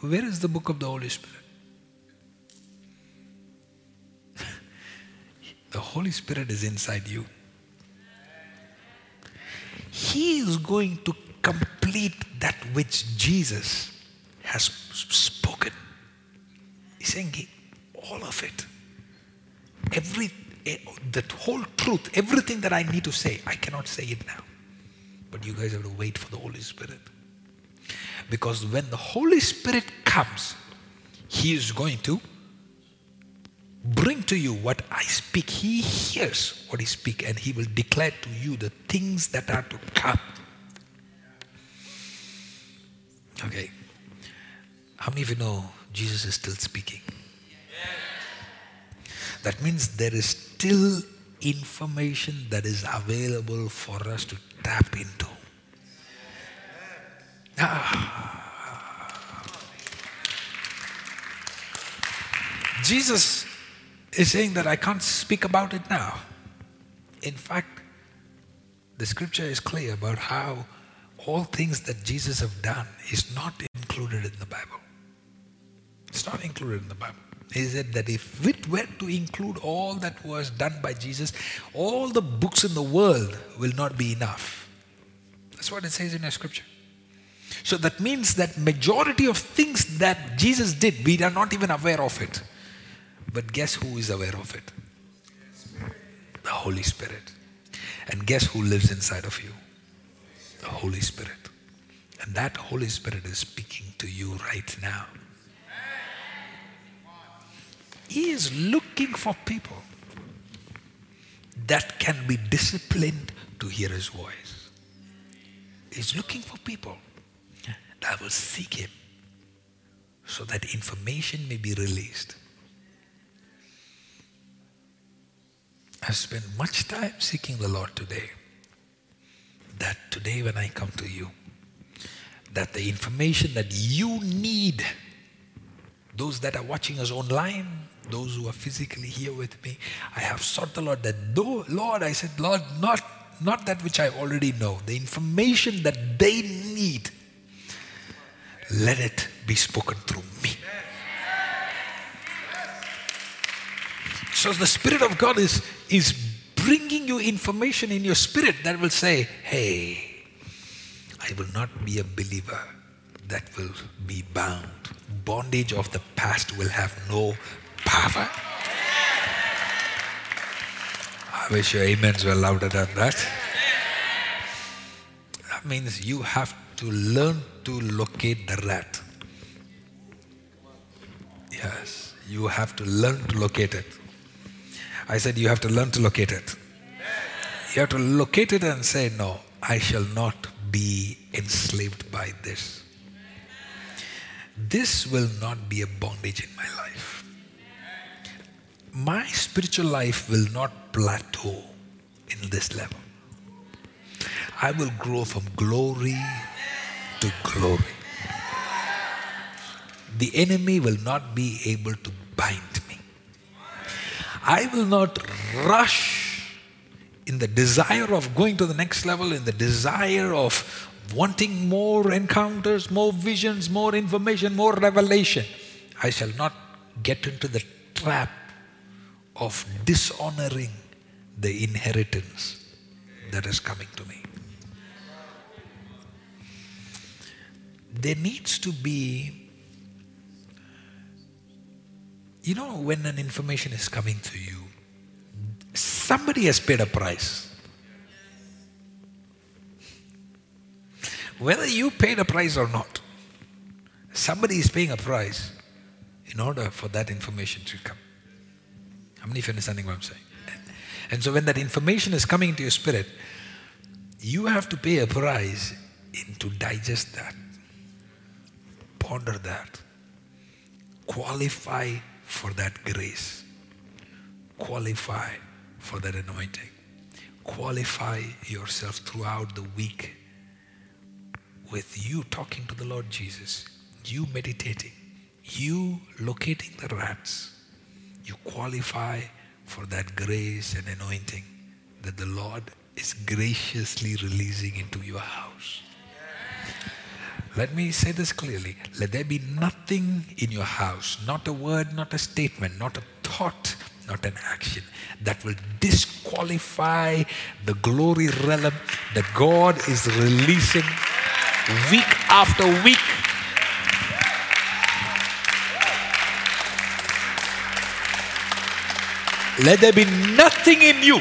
Where is the book of the Holy Spirit? The Holy Spirit is inside you. He is going to complete that which Jesus has spoken. He's saying he, all of it. Every eh, that whole truth, everything that I need to say, I cannot say it now. But you guys have to wait for the Holy Spirit. Because when the Holy Spirit comes, He is going to bring to you what I speak. He hears what I speak and He will declare to you the things that are to come. Okay. How many of you know Jesus is still speaking? That means there is still information that is available for us to tap into. Ah. Jesus is saying that I can't speak about it now. In fact, the scripture is clear about how all things that Jesus have done is not included in the Bible. It's not included in the Bible. He said that if it were to include all that was done by Jesus, all the books in the world will not be enough. That's what it says in the scripture. So that means that majority of things that Jesus did, we are not even aware of it. But guess who is aware of it? The Holy Spirit. And guess who lives inside of you? The Holy Spirit. And that Holy Spirit is speaking to you right now. He is looking for people that can be disciplined to hear His voice. He's looking for people that will seek Him so that information may be released. I've spent much time seeking the Lord today. That today, when I come to you, that the information that you need, those that are watching us online, those who are physically here with me, I have sought the Lord that though, Lord, I said, Lord, not, not that which I already know, the information that they need, let it be spoken through me. So the Spirit of God is, is bringing you information in your spirit that will say, hey, I will not be a believer that will be bound. Bondage of the past will have no power. I wish your amens were louder than that. That means you have to learn to locate the rat. Yes, you have to learn to locate it. I said you have to learn to locate it. You have to locate it and say, No, I shall not be enslaved by this. This will not be a bondage in my life. My spiritual life will not plateau in this level. I will grow from glory to glory. The enemy will not be able to bind me. I will not rush in the desire of going to the next level, in the desire of wanting more encounters, more visions, more information, more revelation. I shall not get into the trap of dishonoring the inheritance that is coming to me. There needs to be you know, when an information is coming to you, somebody has paid a price. Whether you paid a price or not, somebody is paying a price in order for that information to come. How many of you understanding what I'm saying? And so when that information is coming into your spirit, you have to pay a price in to digest that, ponder that, qualify for that grace. Qualify for that anointing. Qualify yourself throughout the week with you talking to the Lord Jesus, you meditating, you locating the rats. You qualify for that grace and anointing that the Lord is graciously releasing into your house. Let me say this clearly. Let there be nothing in your house, not a word, not a statement, not a thought not an action, that will disqualify the glory realm that God is releasing week after week. Let there be nothing in you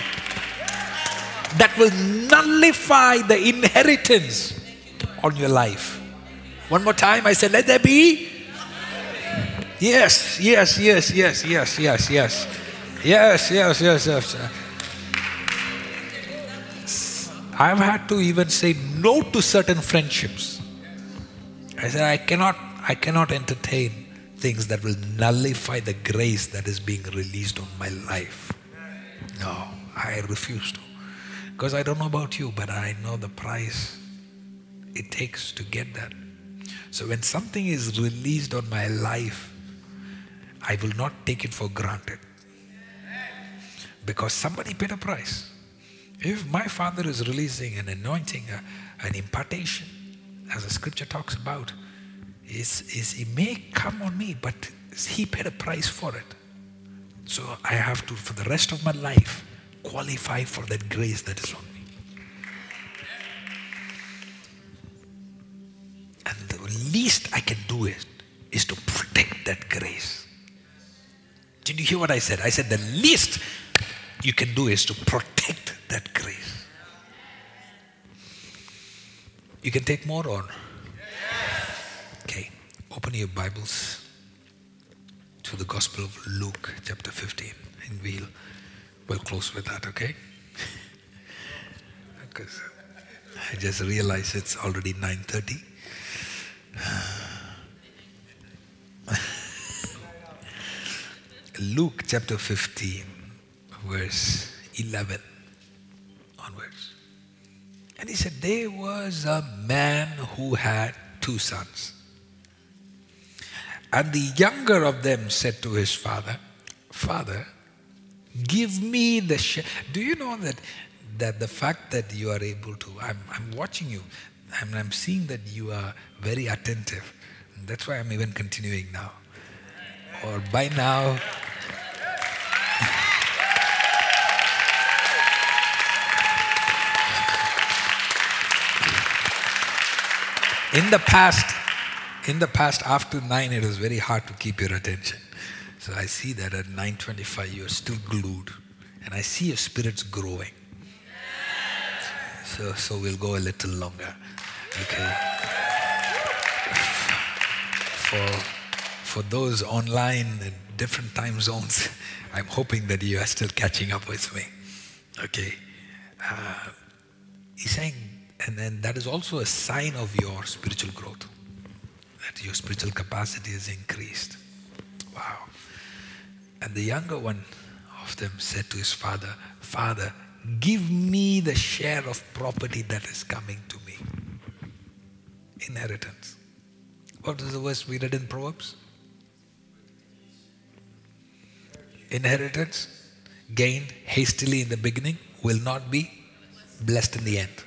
that will nullify the inheritance on your life. One more time, I said, let there be. Yes, yes, yes, yes, yes, yes, yes. Yes, yes, yes, yes. I've had to even say no to certain friendships. I said, I cannot, I cannot entertain things that will nullify the grace that is being released on my life. No, I refuse to. Because I don't know about you, but I know the price it takes to get that. So when something is released on my life, I will not take it for granted. Because somebody paid a price. If my father is releasing an anointing, an impartation, as the scripture talks about, is, is it may come on me, but he paid a price for it. So I have to, for the rest of my life, qualify for that grace that is on me. And the least I can do is, is to protect that grace. Did you hear what I said? I said the least you can do is to protect that grace. You can take more on. Okay, open your Bibles to the Gospel of Luke, chapter 15, and we'll We'll close with that, okay? because I just realized it's already 9:30. Luke chapter 15, verse 11 onwards. And he said, There was a man who had two sons. And the younger of them said to his father, Father, Give me the share. Do you know that that the fact that you are able to, I'm, I'm watching you, I'm, I'm seeing that you are very attentive. That's why I'm even continuing now. Or by now, in the past, in the past after nine, it was very hard to keep your attention. So I see that at 9:25 you're still glued, and I see your spirits growing. So so we'll go a little longer. Okay. For for those online in different time zones, I'm hoping that you are still catching up with me. Okay. Uh, he's saying, and then that is also a sign of your spiritual growth, that your spiritual capacity is increased. Wow. And the younger one of them said to his father, Father, give me the share of property that is coming to me. Inheritance. What is the verse we read in Proverbs? Inheritance gained hastily in the beginning will not be blessed in the end.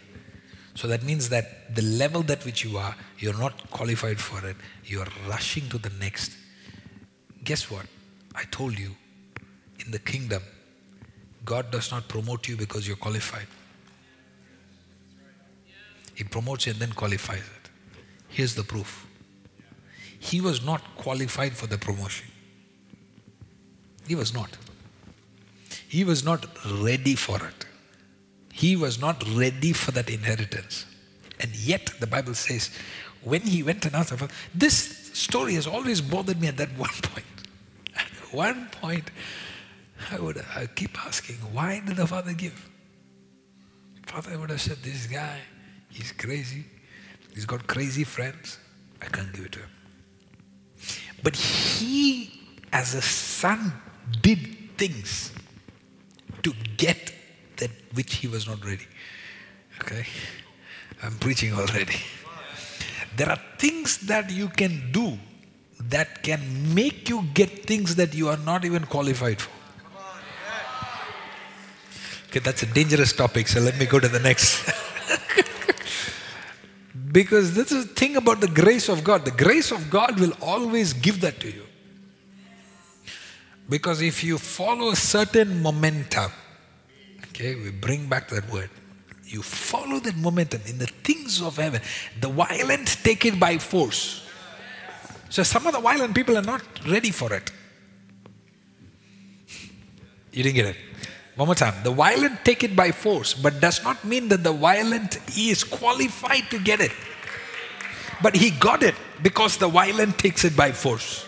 So that means that the level that which you are, you're not qualified for it. You're rushing to the next. Guess what? I told you, in the kingdom, God does not promote you because you're qualified. He promotes you and then qualifies. Here's the proof. He was not qualified for the promotion. He was not. He was not ready for it. He was not ready for that inheritance. And yet, the Bible says, when he went and asked, this story has always bothered me at that one point At one point, I would I keep asking, why did the father give? Father would have said, this guy, he's crazy. He's got crazy friends. I can't give it to him. But he, as a son, did things to get that which he was not ready. Okay? I'm preaching already. There are things that you can do that can make you get things that you are not even qualified for. Okay, that's a dangerous topic, so let me go to the next. because this is the thing about the grace of God. The grace of God will always give that to you. Because if you follow a certain momentum, okay, we bring back that word. You follow that momentum in the things of heaven. The violent take it by force. So some of the violent people are not ready for it. You didn't get it. One more time. The violent take it by force, but does not mean that the violent is qualified to get it. But he got it because the violent takes it by force.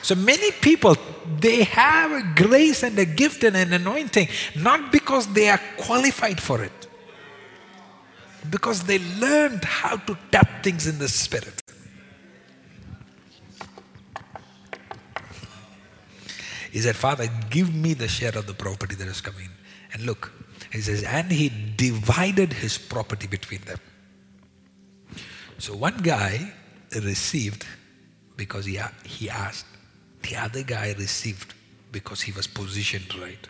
So many people, they have a grace and a gift and an anointing, not because they are qualified for it, because they learned how to tap things in the spirit. He said, Father, give me the share of the property that is coming. And look, he says, and he divided his property between them. So one guy received because he, he asked, the other guy received because he was positioned right.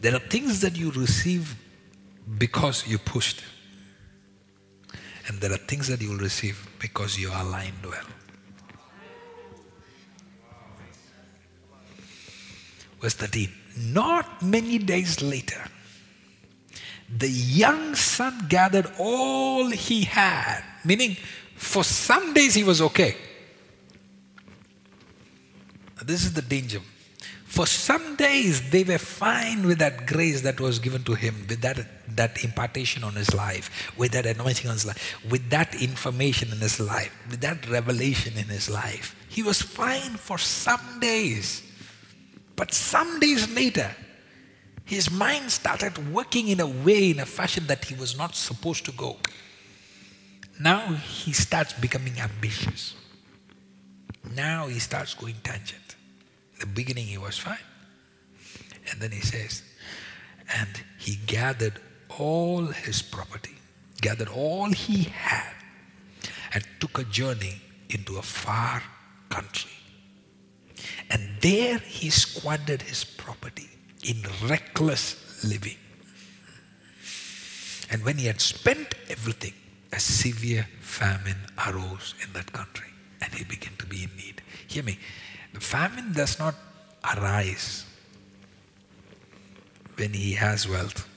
There are things that you receive because you pushed. And there are things that you will receive because you aligned well. Verse 13. Not many days later, the young son gathered all he had, meaning for some days he was okay. This is the danger. For some days they were fine with that grace that was given to him, with that, that impartation on his life, with that anointing on his life, with that information in his life, with that revelation in his life. He was fine for some days. But some days later, his mind started working in a way, in a fashion that he was not supposed to go. Now he starts becoming ambitious. Now he starts going tangent. In the beginning he was fine. And then he says, and he gathered all his property, gathered all he had, and took a journey into a far country. And there he squandered his property in reckless living. And when he had spent everything, a severe famine arose in that country and he began to be in need. Hear me. The famine does not arise when he has wealth.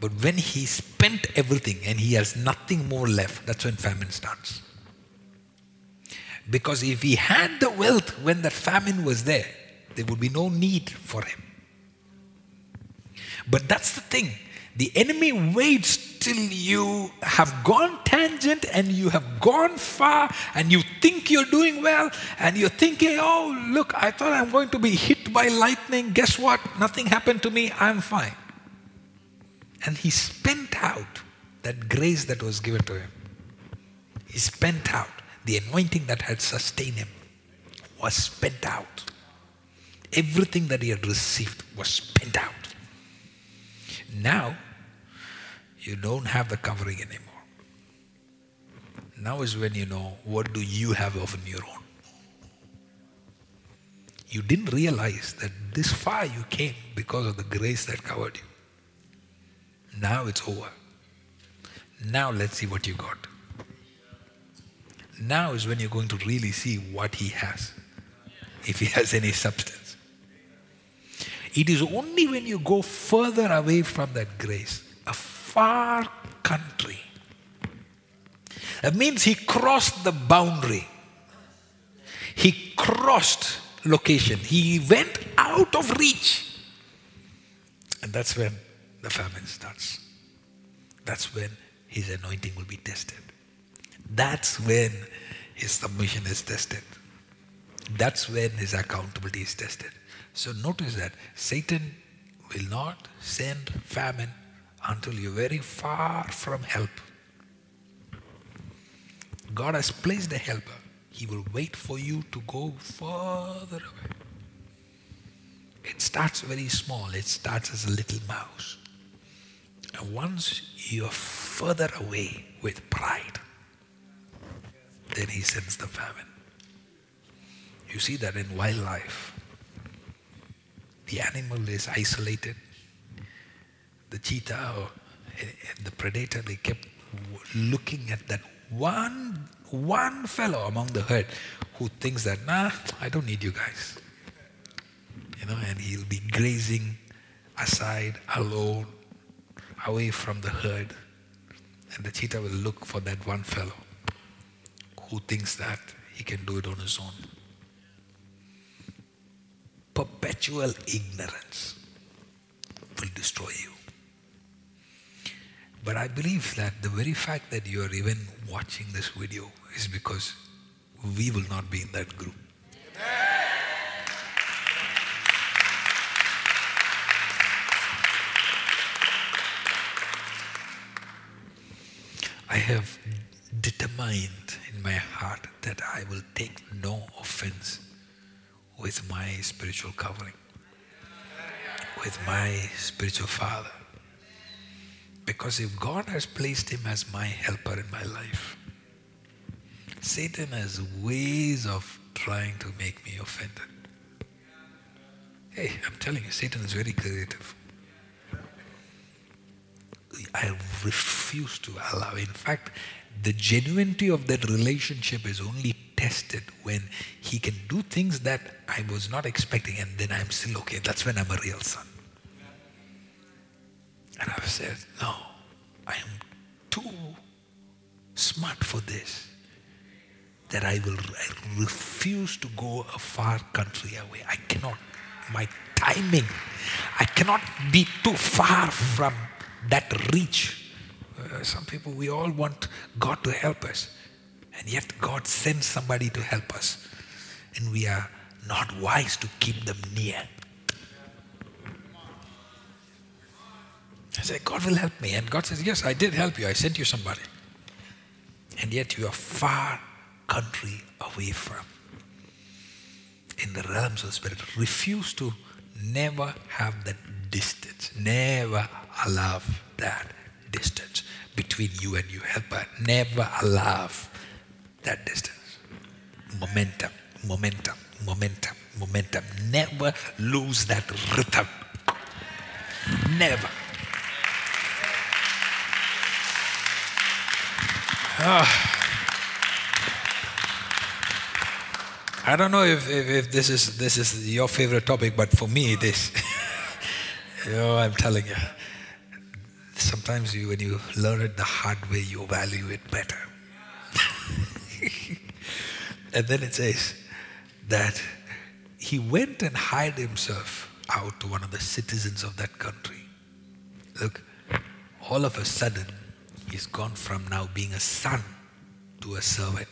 But when he spent everything and he has nothing more left, that's when famine starts. Because if he had the wealth when that famine was there, there would be no need for him. But that's the thing. The enemy waits till you have gone tangent and you have gone far and you think you're doing well and you're thinking, oh, look, I thought I'm going to be hit by lightning. Guess what? Nothing happened to me. I'm fine. And he spent out that grace that was given to him. He spent out the anointing that had sustained him was spent out. Everything that he had received was spent out. Now, you don't have the covering anymore. Now is when you know what do you have of your own. You didn't realize that this far you came because of the grace that covered you. Now it's over. Now let's see what you got. Now is when you're going to really see what he has, if he has any substance. It is only when you go further away from that grace, a far country. That means he crossed the boundary. He crossed location. He went out of reach. And that's when the famine starts. That's when his anointing will be tested. That's when his submission is tested. That's when his accountability is tested. So notice that Satan will not send famine until you're very far from help. God has placed a helper. He will wait for you to go further away. It starts very small. It starts as a little mouse. And once you're further away with pride, then he sends the famine. You see that in wildlife. The animal is isolated. The cheetah or eh, the predator, they kept looking at that one, one fellow among the herd who thinks that, nah, I don't need you guys. You know, and he'll be grazing aside, alone, away from the herd. And the cheetah will look for that one fellow who thinks that he can do it on his own. Perpetual ignorance will destroy you. But I believe that the very fact that you are even watching this video is because we will not be in that group. I have determined in my heart that I will take no offense with my spiritual covering, with my spiritual father. Because if God has placed him as my helper in my life, Satan has ways of trying to make me offended. Hey, I'm telling you, Satan is very creative. I refuse to allow. In fact, the genuinity of that relationship is only tested when he can do things that I was not expecting, and then I'm still okay. That's when I'm a real son. And I've said, No, I am too smart for this. That I will I refuse to go a far country away. I cannot. My timing, I cannot be too far from that reach. Uh, some people, we all want God to help us. And yet God sends somebody to help us. And we are not wise to keep them near. I say, God will help me. And God says, Yes, I did help you. I sent you somebody. And yet you are far country away from. In the realms of spirit. Refuse to never have that distance. Never allow that distance between you and your helper. Never allow that distance. Momentum, momentum, momentum, momentum. Never lose that rhythm. Never. Ah. I don't know if, if, if, this is this is your favorite topic, but for me it is. know, I'm telling you. Sometimes you, when you learn it the hard way, you value it better. and then it says that he went and hired himself out to one of the citizens of that country. Look, all of a sudden, he's gone from now being a son to a servant.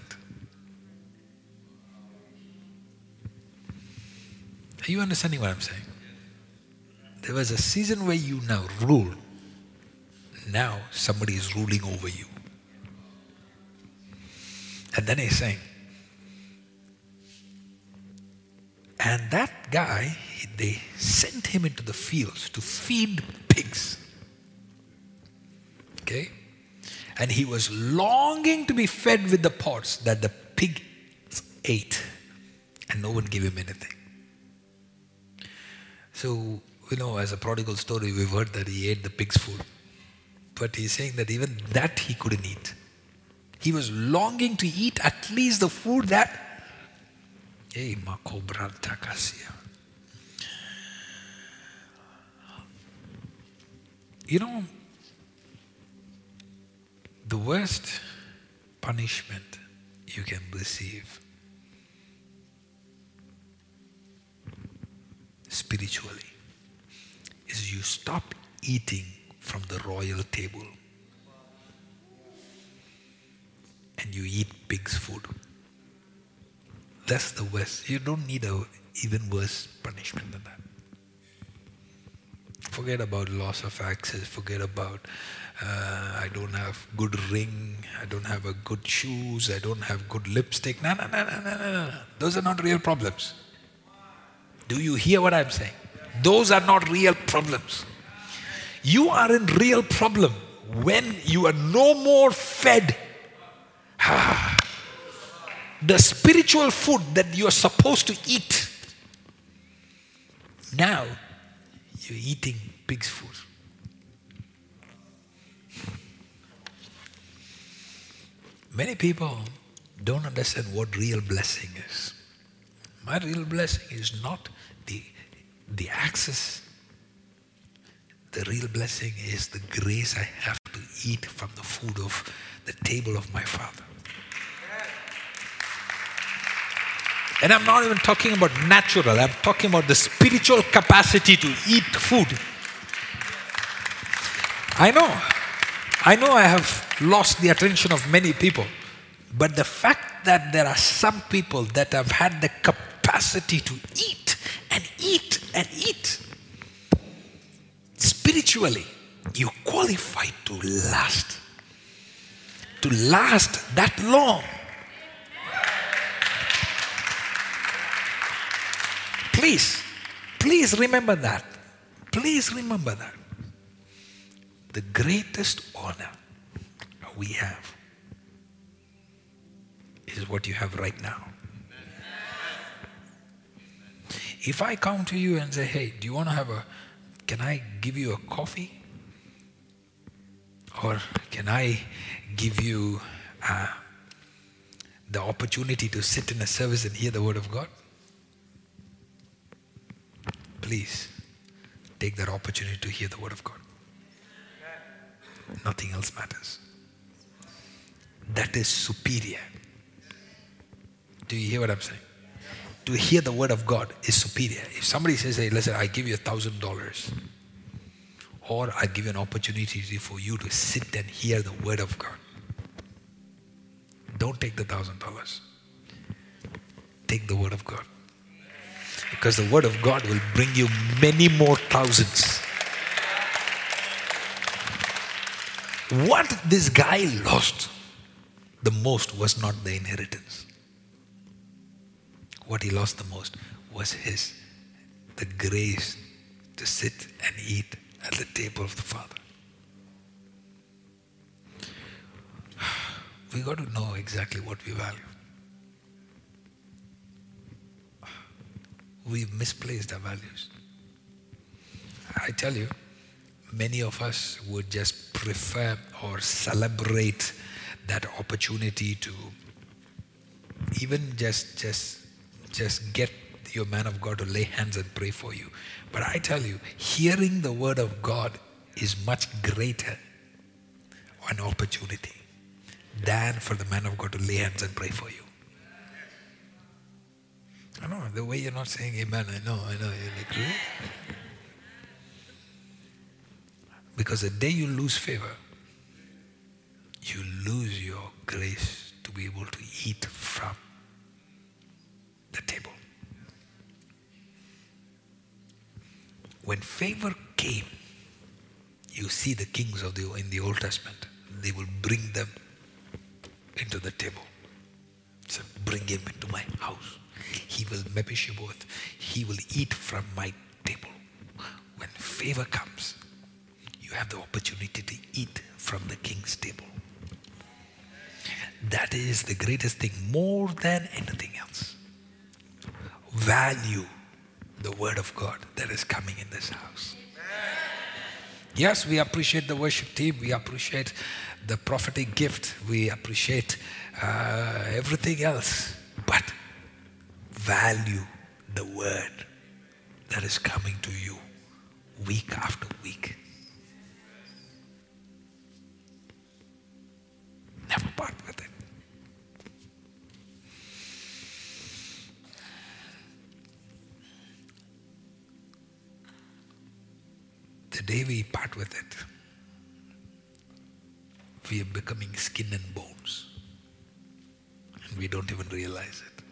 Are you understanding what I'm saying? There was a season where you now rule. Now somebody is ruling over you. And then he's saying, and that guy, they sent him into the fields to feed pigs. Okay? And he was longing to be fed with the pots that the pig ate, and no one gave him anything. So, you know, as a prodigal story, we've heard that he ate the pig's food. But he's saying that even that he couldn't eat. He was longing to eat at least the food that. You know, the worst punishment you can receive spiritually is you stop eating from the royal table and you eat pig's food. That's the worst. You don't need a even worse punishment than that. Forget about loss of access. Forget about uh, I don't have good ring. I don't have a good shoes. I don't have good lipstick. No, no, no, no, no, no. Those are not real problems. Do you hear what I'm saying? Those are not real problems. You are in real problem when you are no more fed the spiritual food that you are supposed to eat. Now you're eating pig's food. Many people don't understand what real blessing is. My real blessing is not the, the access. The real blessing is the grace I have to eat from the food of the table of my Father. And I'm not even talking about natural, I'm talking about the spiritual capacity to eat food. I know, I know I have lost the attention of many people, but the fact that there are some people that have had the capacity to eat and eat and eat spiritually, you qualify to last. To last that long. Please, please remember that. Please remember that. The greatest honor we have is what you have right now. If I come to you and say, hey, do you want to have a, can I give you a coffee? Or can I give you uh, the opportunity to sit in a service and hear the word of God? Please take that opportunity to hear the word of God. Nothing else matters. That is superior. Do you hear what I'm saying? To hear the word of God is superior. If somebody says, hey, listen, I give you a thousand dollars, or I give you an opportunity for you to sit and hear the word of God, don't take the thousand dollars. Take the word of God. Because the word of God will bring you many more thousands. What this guy lost the most was not the inheritance. What he lost the most was his the grace to sit and eat at the table of the Father. We got to know exactly what we value. We've misplaced our values. I tell you, many of us would just prefer or celebrate that opportunity to even just just just get your man of God to lay hands and pray for you. But I tell you, hearing the word of God is much greater an opportunity than for the man of God to lay hands and pray for you. I know the way you're not saying amen, I know, I know. You're like? Because the day you lose favor, you lose your grace to be able to eat from the table. When favor came, you see the kings of the in the Old Testament, they will bring them into the table. So bring him into my house. He will Mephibosheth. He will eat from my table. When favor comes, you have the opportunity to eat from the king's table. That is the greatest thing, more than anything else. Value the word of God that is coming in this house. Yes, we appreciate the worship team. We appreciate the prophetic gift. We appreciate uh, everything else. But value the word that is coming to you week after week. Never part with it. The day we part with it, we are becoming skin and bones. And we don't even realize it.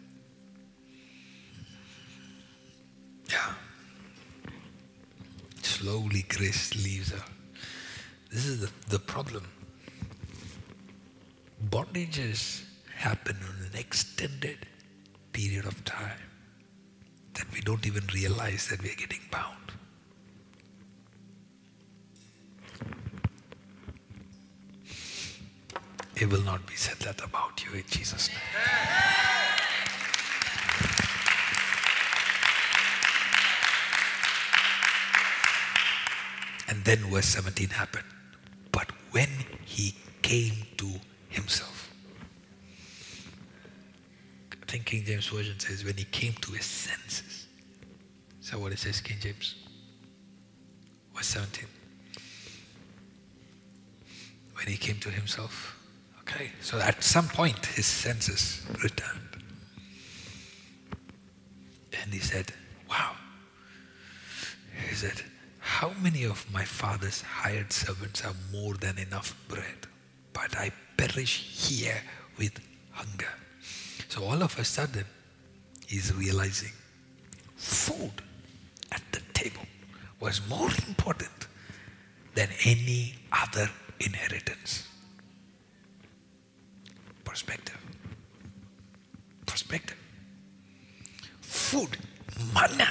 Yeah. Slowly grace leaves her. This is the, the problem. Bondages happen in an extended period of time that we don't even realize that we are getting bound. It will not be said that about you in Jesus' name. And then verse 17 happened. But when he came to himself, The King James Version says, when he came to his senses. So what it says, King James? Verse 17. When he came to himself. Okay, so at some point his senses returned. And he said, Wow. He said, How many of my father's hired servants have more than enough bread? But I perish here with hunger. So all of a sudden, he's realizing food at the table was more important than any other inheritance. Perspective. Perspective. Food, manna.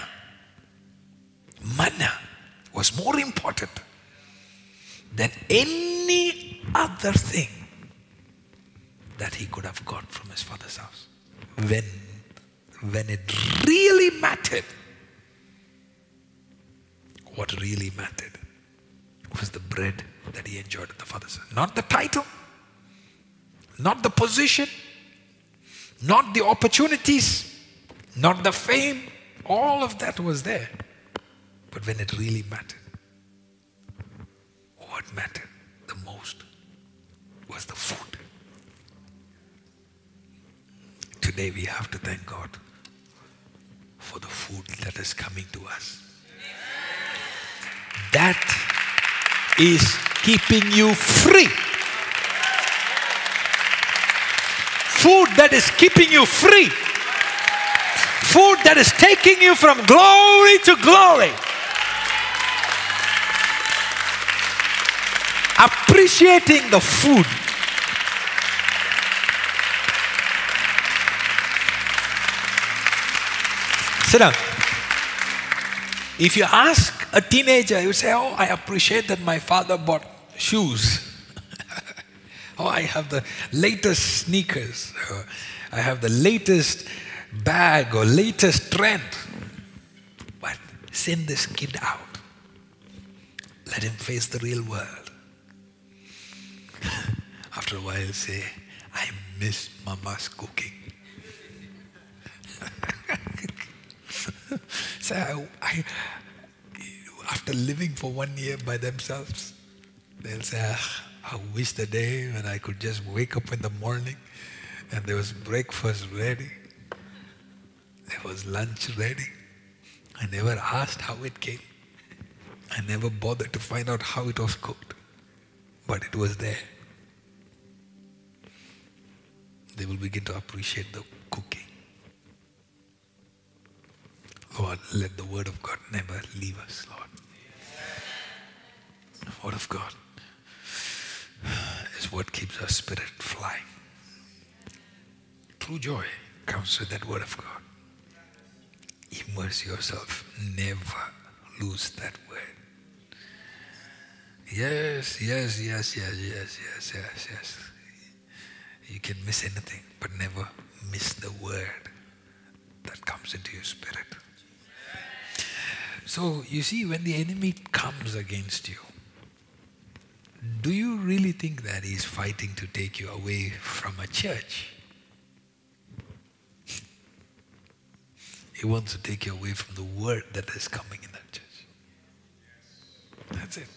Manna was more important than any other thing that he could have got from his father's house. When, when it really mattered, what really mattered was the bread that he enjoyed at the father's house. Not the title, not the position, not the opportunities, not the fame. All of that was there. But when it really mattered, what mattered the most was the food. Today we have to thank God for the food that is coming to us. That is keeping you free. Food that is keeping you free. Food that is taking you from glory to glory. Appreciating the food. Sit down. If you ask a teenager, you say, Oh, I appreciate that my father bought shoes. Oh, I have the latest sneakers. I have the latest bag or latest trend. But send this kid out. Let him face the real world. After a while, say, I miss mama's cooking. so I, I, after living for one year by themselves, they'll say, ah, I wish the day when I could just wake up in the morning and there was breakfast ready, there was lunch ready. I never asked how it came. I never bothered to find out how it was cooked, but it was there. They will begin to appreciate the cooking. Lord, let the word of God never leave us, Lord. Word of God is what keeps our spirit flying. True joy comes with that word of God. Immerse yourself. Never lose that word. Yes, yes, yes, yes, yes, yes, yes, yes. You can miss anything, but never miss the word that comes into your spirit. So, you see, when the enemy comes against you, do you really think that he's fighting to take you away from a church? He wants to take you away from the word that is coming in that church. That's it.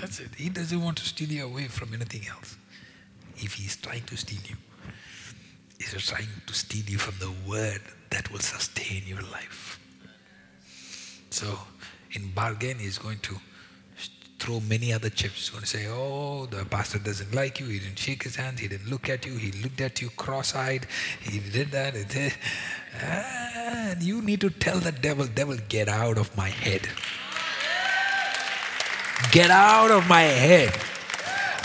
That's it. He doesn't want to steal you away from anything else. If he's trying to steal you, he's trying to steal you from the word that will sustain your life. So, in bargain, he's going to throw many other chips. He's going to say, Oh, the pastor doesn't like you. He didn't shake his hands. He didn't look at you. He looked at you cross eyed. He did that. And you need to tell the devil, Devil, get out of my head. Get out of my head.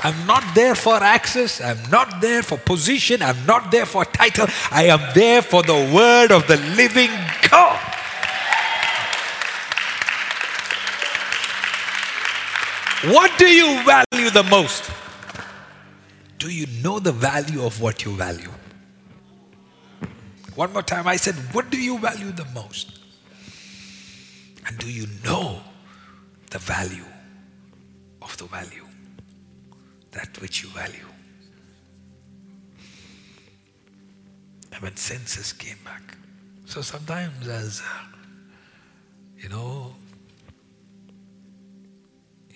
I'm not there for access. I'm not there for position. I'm not there for title. I am there for the word of the living God. What do you value the most? Do you know the value of what you value? One more time, I said, What do you value the most? And do you know the value of the value? That which you value. And when senses came back. So sometimes, as uh, you know,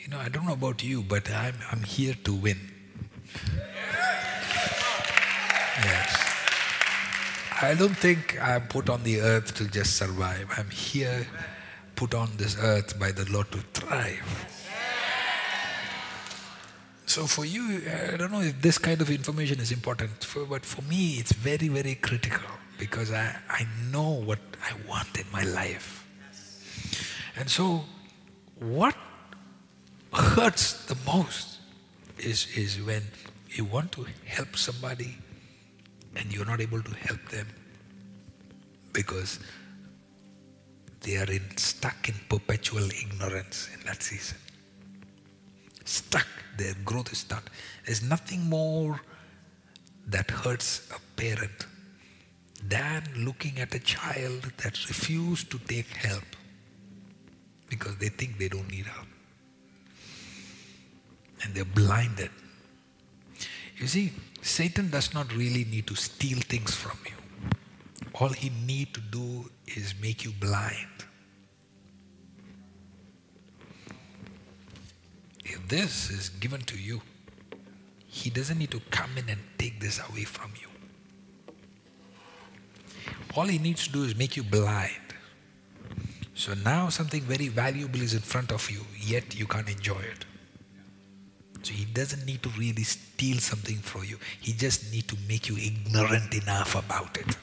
you know, I don't know about you, but I'm, I'm here to win. Yes. I don't think I'm put on the earth to just survive. I'm here, put on this earth by the Lord to thrive. So for you, I don't know if this kind of information is important, for, but for me, it's very, very critical because I, I know what I want in my life. And so, what hurts the most is, is when you want to help somebody and you're not able to help them because they are in, stuck in perpetual ignorance in that season. Stuck, their growth is stuck. There's nothing more that hurts a parent than looking at a child that refused to take help because they think they don't need help. And they're blinded. You see, Satan does not really need to steal things from you. All he need to do is make you blind. If this is given to you, he doesn't need to come in and take this away from you. All he needs to do is make you blind. So now something very valuable is in front of you, yet you can't enjoy it. So he doesn't need to really steal something from you. He just need to make you ignorant enough about it.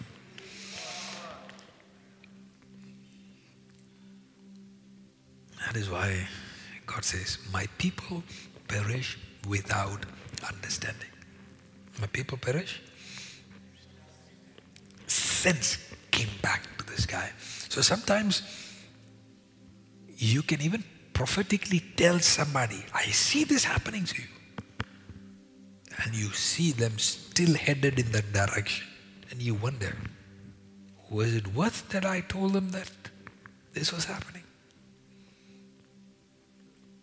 That is why God says, My people perish without understanding. My people perish. Sense came back to this guy. So sometimes you can even prophetically tell somebody, I see this happening to you. And you see them still headed in that direction. And you wonder, was it worth that I told them that this was happening?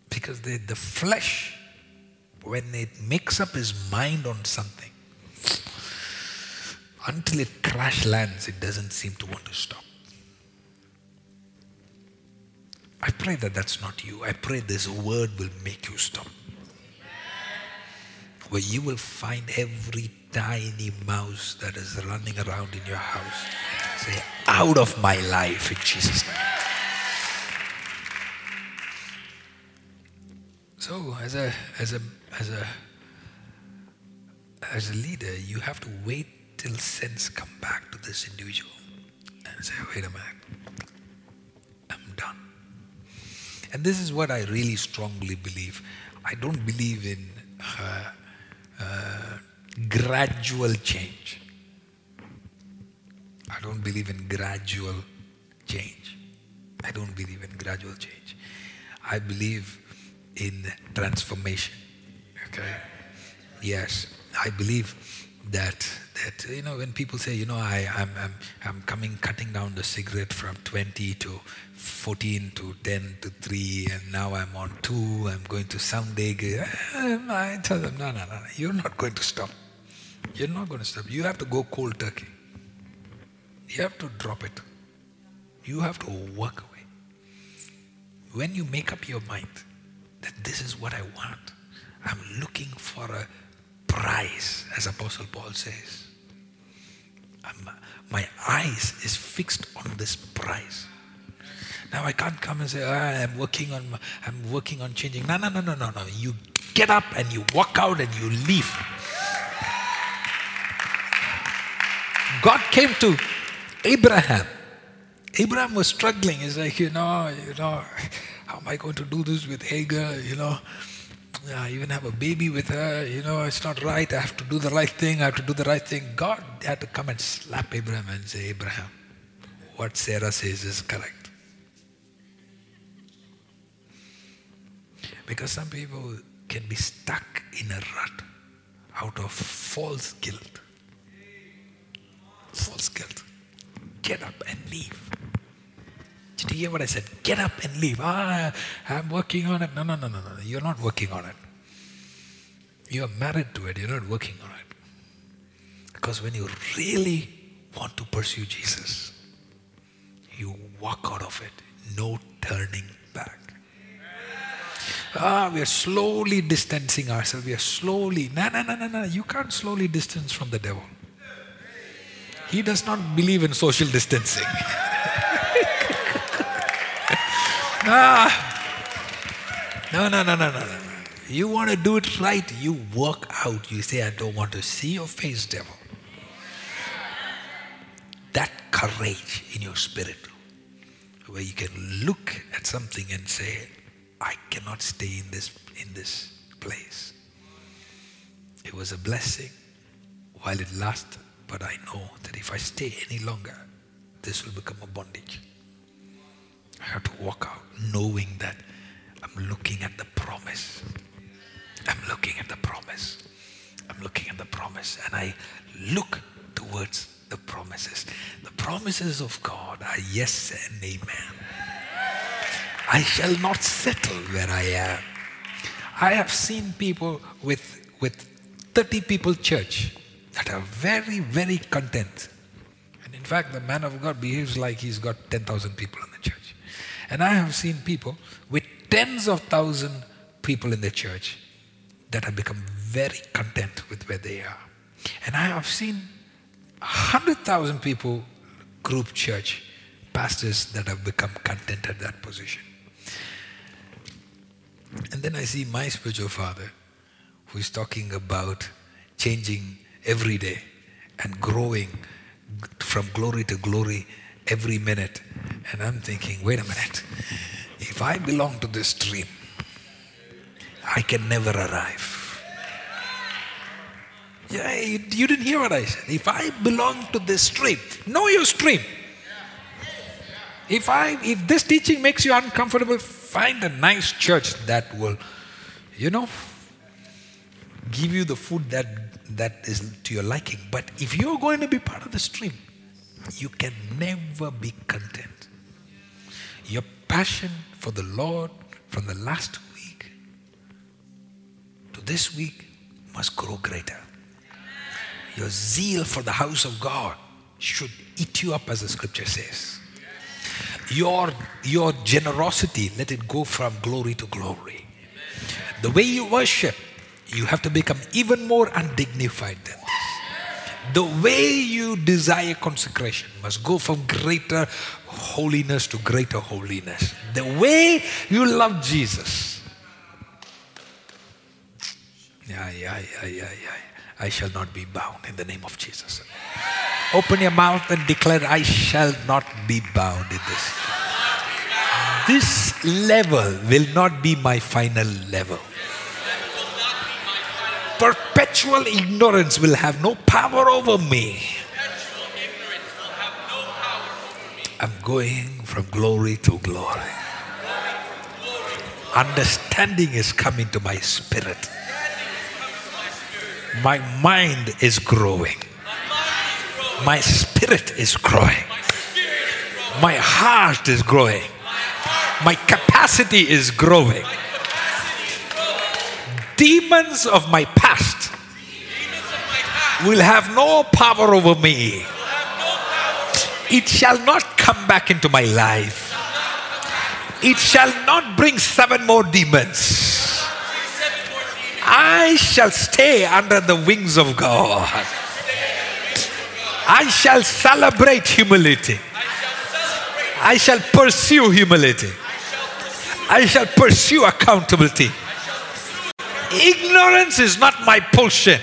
Because the, the flesh, when it makes up his mind on something, until it crash lands, it doesn't seem to want to stop. I pray that that's not you. I pray this word will make you stop. Where you will find every tiny mouse that is running around in your house. Say, out of my life in Jesus' name. So as a as a as a as a leader, you have to wait till sense come back to this individual and say, wait a minute, And this is what I really strongly believe. I don't believe in uh, uh, gradual change. I don't believe in gradual change. I don't believe in gradual change. I believe in transformation. Okay? Yes, I believe that that you know when people say you know I I'm I'm, I'm coming cutting down the cigarette from 20 to 14 to 10 to 3 and now I'm on 2 I'm going to someday um, I tell them no no no no you're not going to stop. You're not going to stop. You have to go cold turkey. You have to drop it. You have to walk away. When you make up your mind that this is what I want I'm looking for a prize as apostle paul says I'm, my eyes is fixed on this prize now I can't come and say, oh, I'm working on, I'm working on changing. No, no, no, no, no, no. You get up and you walk out and you leave. God came to Abraham. Abraham was struggling. He's like, you know, you know, how am I going to do this with Hagar? You know, I even have a baby with her. You know, it's not right. I have to do the right thing. I have to do the right thing. God had to come and slap Abraham and say, Abraham, what Sarah says is correct. Because some people can be stuck in a rut out of false guilt. False guilt. Get up and leave. Did you hear what I said? Get up and leave. Ah, I'm working on it. No, no, no, no, no. You're not working on it. You're married to it. You're not working on it. Because when you really want to pursue Jesus, you walk out of it. No turning back. Ah, we are slowly distancing ourselves. We are slowly. No, no, no, no, no. You can't slowly distance from the devil. He does not believe in social distancing. ah. No, no, no, no, no, no. You want to do it right, you work out. You say, I don't want to see your face, devil. That courage in your spirit, where you can look at something and say, I cannot stay in this in this place. It was a blessing while it lasted, but I know that if I stay any longer, this will become a bondage. I have to walk out knowing that I'm looking at the promise. I'm looking at the promise. I'm looking at the promise. And I look towards the promises. The promises of God are yes and amen. I shall not settle where I am. I have seen people with, with 30 people church that are very, very content. And in fact, the man of God behaves like he's got 10,000 people. And I have seen people with tens of thousand people in the church that have become very content with where they are. And I have seen 100,000 people, group church, pastors that have become content at that position. And then I see my spiritual father who is talking about changing every day and growing from glory to glory every minute. And I'm thinking, wait a minute, if I belong to this stream, I can never arrive. Yeah, you, you didn't hear what I said. If I belong to this stream, know your stream. If I if this teaching makes you uncomfortable, find a nice church that will, you know, give you the food that that is to your liking. But if you're going to be part of the stream, you can never be content. Your passion for the Lord from the last week to this week must grow greater. Your zeal for the house of God should eat you up, as the scripture says. Your, your generosity, let it go from glory to glory. The way you worship, you have to become even more undignified than. The way you desire consecration must go from greater holiness to greater holiness. The way you love Jesus. Yeah, yeah, yeah, yeah, yeah. I shall not be bound in the name of Jesus. Open your mouth and declare, I shall not be bound in this. This level will not be my final level. Perpetual ignorance will have no power over me. I'm going from glory to glory. Understanding is coming to my spirit. My mind is growing. My spirit is growing. My heart is growing. My capacity is growing. Demons of my past will have no power over me. It shall not come back into my life. It shall not bring seven more demons. I shall stay under the wings of God. I shall celebrate humility. I shall pursue humility. I shall pursue accountability. Ignorance is not my portion.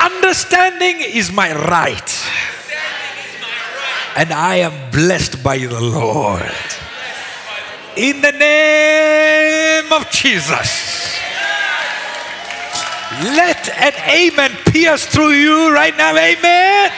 Understanding is my right. And I am blessed by the Lord. In the name of Jesus. Let an amen pierce through you right now. Amen.